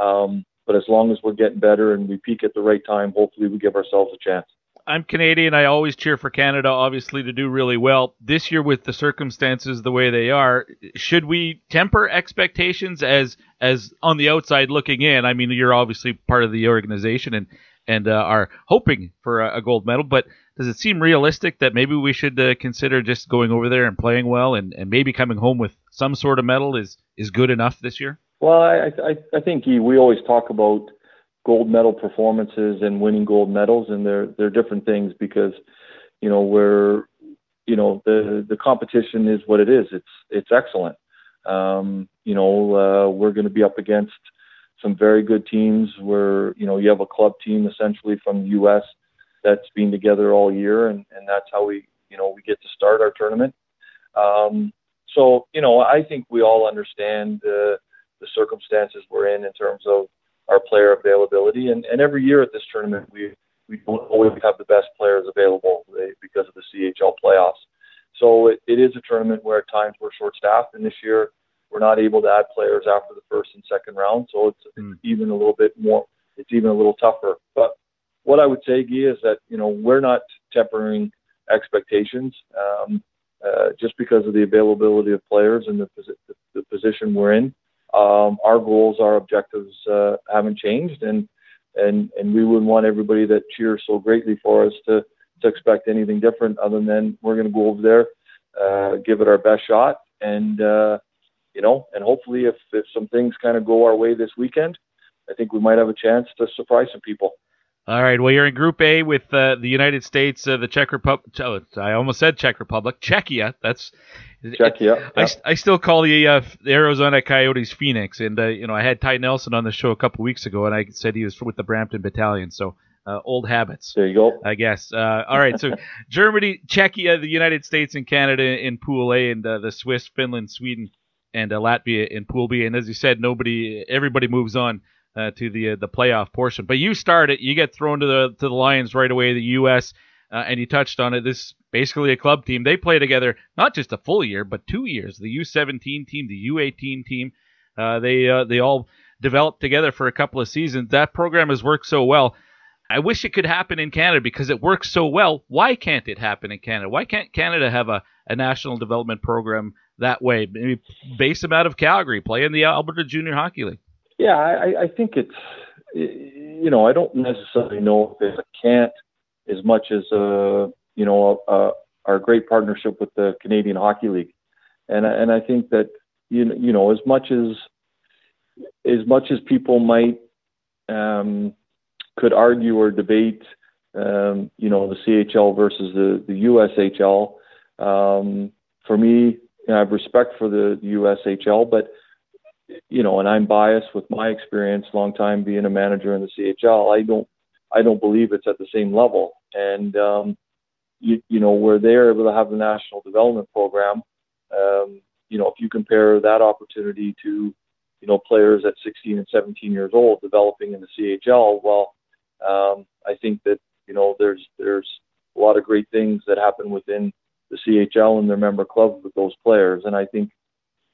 Um, but as long as we're getting better and we peak at the right time, hopefully we give ourselves a chance. I'm Canadian. I always cheer for Canada, obviously, to do really well. This year, with the circumstances the way they are, should we temper expectations as as on the outside looking in? I mean, you're obviously part of the organization and and uh, are hoping for a, a, gold medal, but does it seem realistic that maybe we should uh, consider just going over there and playing well and, and maybe coming home with some sort of medal is is good enough this year? Well, I I, I think we always talk about gold medal performances and winning gold medals, and they're they're different things because you know we're you know the the competition is what it is. It's it's excellent. Um, you know uh, we're going to be up against some very good teams. Where you know you have a club team essentially from the U.S. that's been together all year, and and that's how we you know we get to start our tournament. Um, so you know I think we all understand uh, the circumstances we're in in terms of our player availability. And, and every year at this tournament, we, we don't always have the best players available because of the CHL playoffs. So it, it is a tournament where at times we're short staffed, and this year we're not able to add players after the first and second round. So it's, mm. it's even a little bit more, it's even a little tougher. But what I would say, Guy, is that, you know, we're not tempering expectations. Um, uh, just because of the availability of players and the, the, the position we're in um, our goals, our objectives uh, haven't changed, and and and we wouldn't want everybody that cheers so greatly for us to to expect anything different other than we're going to go over there, uh, give it our best shot, and uh, you know, and hopefully, if if some things kind of go our way this weekend, I think we might have a chance to surprise some people. All right. Well, you're in Group A with uh, the United States, uh, the Czech Republic. Oh, I almost said Czech Republic, Czechia. That's Czechia. I, I still call the, uh, the Arizona Coyotes Phoenix, and uh, you know I had Ty Nelson on the show a couple weeks ago, and I said he was with the Brampton Battalion. So uh, old habits. There you go. I guess. Uh, all right. So Germany, Czechia, the United States, and Canada in Pool A, and the Swiss, Finland, Sweden, and Latvia in Pool B. And as you said, nobody, everybody moves on uh, to the uh, the playoff portion. But you start it, you get thrown to the to the Lions right away. The U.S. Uh, and you touched on it. This is basically a club team. They play together not just a full year, but two years. The U17 team, the U18 team. Uh, they uh, they all developed together for a couple of seasons. That program has worked so well. I wish it could happen in Canada because it works so well. Why can't it happen in Canada? Why can't Canada have a, a national development program that way? Maybe base them out of Calgary, play in the Alberta Junior Hockey League. Yeah, I, I think it's you know I don't necessarily know if it's a can't as much as uh you know uh, our great partnership with the Canadian Hockey League, and and I think that you you know as much as as much as people might um, could argue or debate um, you know the CHL versus the the USHL. Um, for me, I have respect for the USHL, but you know, and I'm biased with my experience, long time being a manager in the CHL. I don't, I don't believe it's at the same level. And um, you, you know, where they're able to have the national development program, um, you know, if you compare that opportunity to, you know, players at 16 and 17 years old developing in the CHL, well, um, I think that you know there's there's a lot of great things that happen within the CHL and their member clubs with those players. And I think,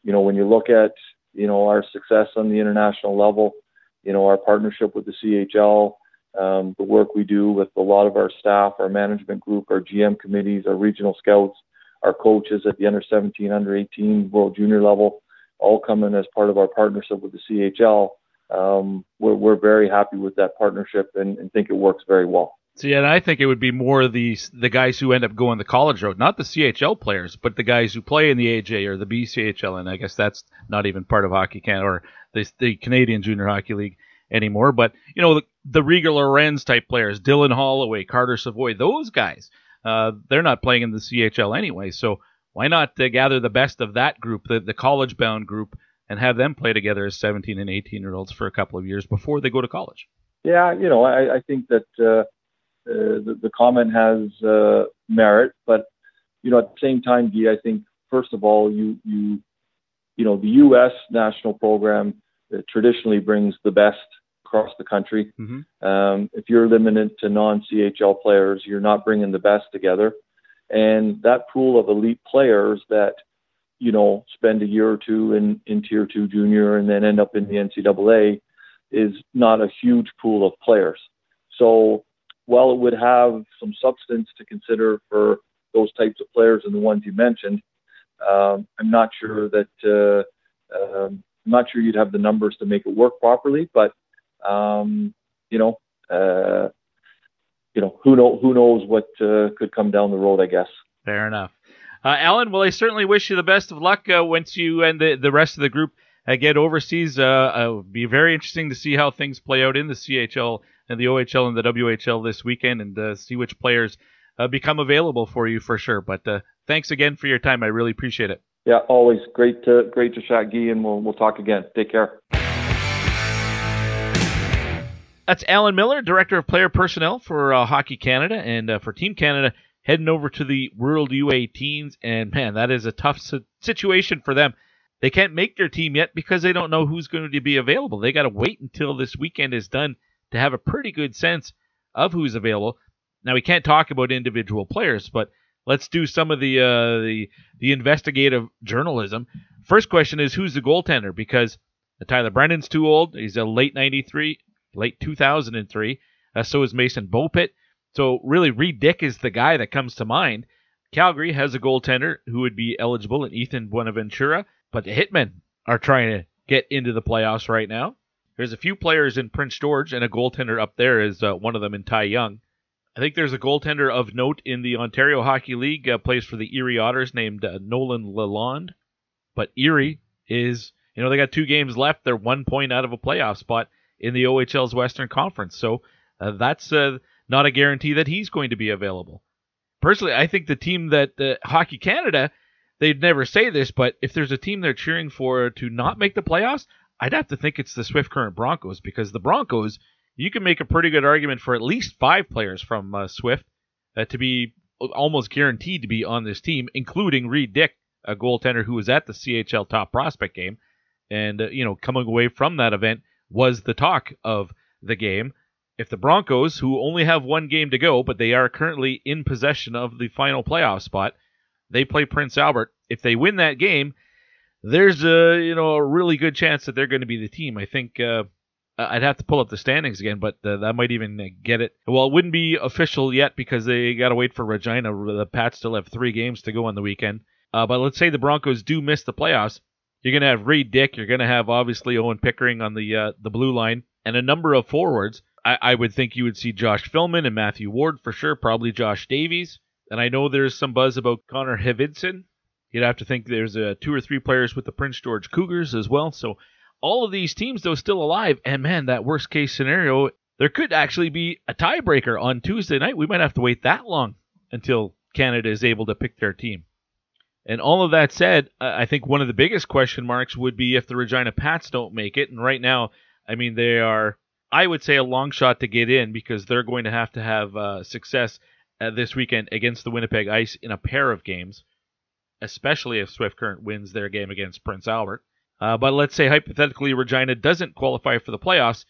you know, when you look at you know, our success on the international level, you know, our partnership with the CHL, um, the work we do with a lot of our staff, our management group, our GM committees, our regional scouts, our coaches at the under 17, under 18, world junior level, all coming as part of our partnership with the CHL. Um, we're, we're very happy with that partnership and, and think it works very well. See, and I think it would be more the the guys who end up going the college road, not the CHL players, but the guys who play in the AJ or the BCHL, and I guess that's not even part of Hockey Canada or the, the Canadian Junior Hockey League, anymore. But you know the, the Lorenz type players, Dylan Holloway, Carter Savoie, those guys, uh, they're not playing in the CHL anyway. So why not uh, gather the best of that group, the, the college bound group, and have them play together as 17 and 18 year olds for a couple of years before they go to college? Yeah, you know, I, I think that uh, the, the comment has uh, merit, but you know, at the same time, Guy, I think first of all, you you you know, the U.S. national program uh, traditionally brings the best across the country. Mm-hmm. Um, if you're limited to non-CHL players, you're not bringing the best together. And that pool of elite players that, you know, spend a year or two in, in tier two junior and then end up in the NCAA is not a huge pool of players. So while it would have some substance to consider for those types of players and the ones you mentioned, um, I'm not sure that uh, um, I'm not sure you'd have the numbers to make it work properly. But um, you know, uh, you know, who know who knows what uh, could come down the road, I guess. Fair enough. Uh, Alan, well, I certainly wish you the best of luck uh, once you and the, the rest of the group uh, get overseas. It would be very interesting to see how things play out in the CHL and the OHL and the WHL this weekend and uh, see which players uh, become available for you for sure. But thanks again for your time. I really appreciate it. Yeah, always great to great to chat, Guy, and we'll we'll talk again. Take care. That's Alan Millar, Director of Player Personnel for uh, Hockey Canada and uh, for Team Canada, heading over to the World U18s. And man, that is a tough situation for them. They can't make their team yet because they don't know who's going to be available. They got to wait until this weekend is done to have a pretty good sense of who's available. Now we can't talk about individual players, but let's do some of the uh, the the investigative journalism. First question is who's the goaltender because Tyler Brennan's too old. He's a late '93 late 2003. Uh, so is Mason Beaupit. So really, Reid Dyck is the guy that comes to mind. Calgary has a goaltender who would be eligible in Ethan Buenaventura, but the Hitmen are trying to get into the playoffs right now. There's a few players in Prince George, and a goaltender up there is uh, one of them in Ty Young. I think there's a goaltender of note in the Ontario Hockey League, uh, plays for the Erie Otters, named uh, Nolan Lalonde. But Erie is, you know, they got two games left. They're one point out of a playoff spot in the OHL's Western Conference. So uh, that's uh, not a guarantee that he's going to be available. Personally, I think the team that uh, Hockey Canada, they'd never say this, but if there's a team they're cheering for to not make the playoffs, I'd have to think it's the Swift Current Broncos because the Broncos, you can make a pretty good argument for at least five players from uh, Swift uh, to be almost guaranteed to be on this team, including Reid Dyck, a goaltender who was at the CHL Top Prospect game, and uh, you know coming away from that event was the talk of the game. If the Broncos, who only have one game to go, but they are currently in possession of the final playoff spot, they play Prince Albert. If they win that game, there's a you know a really good chance that they're going to be the team. I think uh, I'd have to pull up the standings again, but uh, that might even get it. Well, it wouldn't be official yet because they got to wait for Regina. The Pats still have three games to go on the weekend. Uh, but let's say the Broncos do miss the playoffs. You're going to have Reid Dyck. You're going to have obviously Owen Pickering on the uh, the blue line, and a number of forwards. I, I would think you would see Josh Filmon and Matthew Ward for sure. Probably Josh Davies. And I know there's some buzz about Connor Hvidston. You'd have to think there's uh, two or three players with the Prince George Cougars as well. So all of these teams, though, still alive. And man, that worst case scenario, there could actually be a tiebreaker on Tuesday night. We might have to wait that long until Canada is able to pick their team. And all of that said, I think one of the biggest question marks would be if the Regina Pats don't make it. And right now, I mean, they are, I would say, a long shot to get in because they're going to have to have uh, success uh, this weekend against the Winnipeg Ice in a pair of games, especially if Swift Current wins their game against Prince Albert. Uh, but let's say hypothetically Regina doesn't qualify for the playoffs,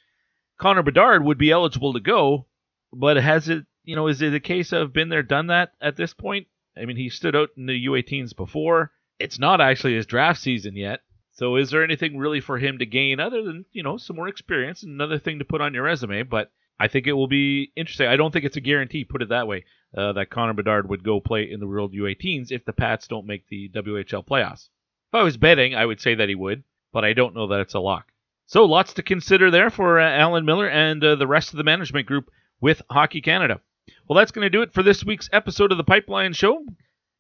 Connor Bedard would be eligible to go. But has it, you know, is it a case of been there, done that at this point? I mean, he stood out in the U18s before. It's not actually his draft season yet. So is there anything really for him to gain other than, you know, some more experience and another thing to put on your resume? But I think it will be interesting. I don't think it's a guarantee, put it that way, uh, that Connor Bedard would go play in the World U18s if the Pats don't make the WHL playoffs. If I was betting, I would say that he would, but I don't know that it's a lock. So lots to consider there for uh, Alan Millar and uh, the rest of the management group with Hockey Canada. Well, that's going to do it for this week's episode of the Pipeline Show.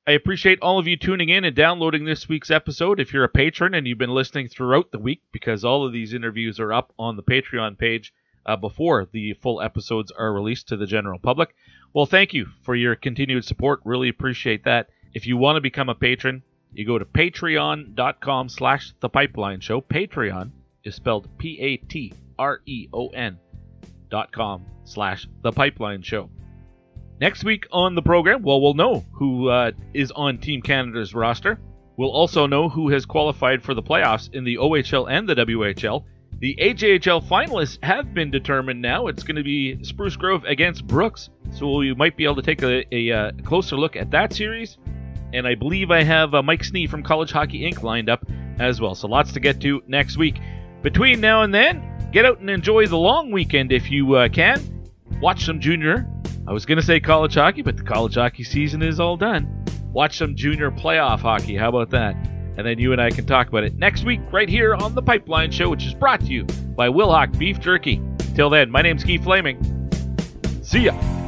I appreciate all of you tuning in and downloading this week's episode. If you're a patron and you've been listening throughout the week, because all of these interviews are up on the Patreon page uh, before the full episodes are released to the general public, well, thank you for your continued support. Really appreciate that. If you want to become a patron, you go to patreon.com slash the pipeline show. Patreon is spelled P-A-T-R-E-O-N dot com slash the pipeline show. Next week on the program, well, we'll know who uh, is on Team Canada's roster. We'll also know who has qualified for the playoffs in the OHL and the WHL. The AJHL finalists have been determined now. It's going to be Spruce Grove against Brooks, so you might be able to take a, a, a closer look at that series. And I believe I have uh, Mike Snee from College Hockey Inc. lined up as well. So lots to get to next week. Between now and then, get out and enjoy the long weekend if you uh, can. Watch some junior I was going to say college hockey, but the college hockey season is all done. Watch some junior playoff hockey. How about that? And then you and I can talk about it next week right here on The Pipeline Show, which is brought to you by Wilhauk Beef Jerky. Till then, my name's Keith Flaming. See ya.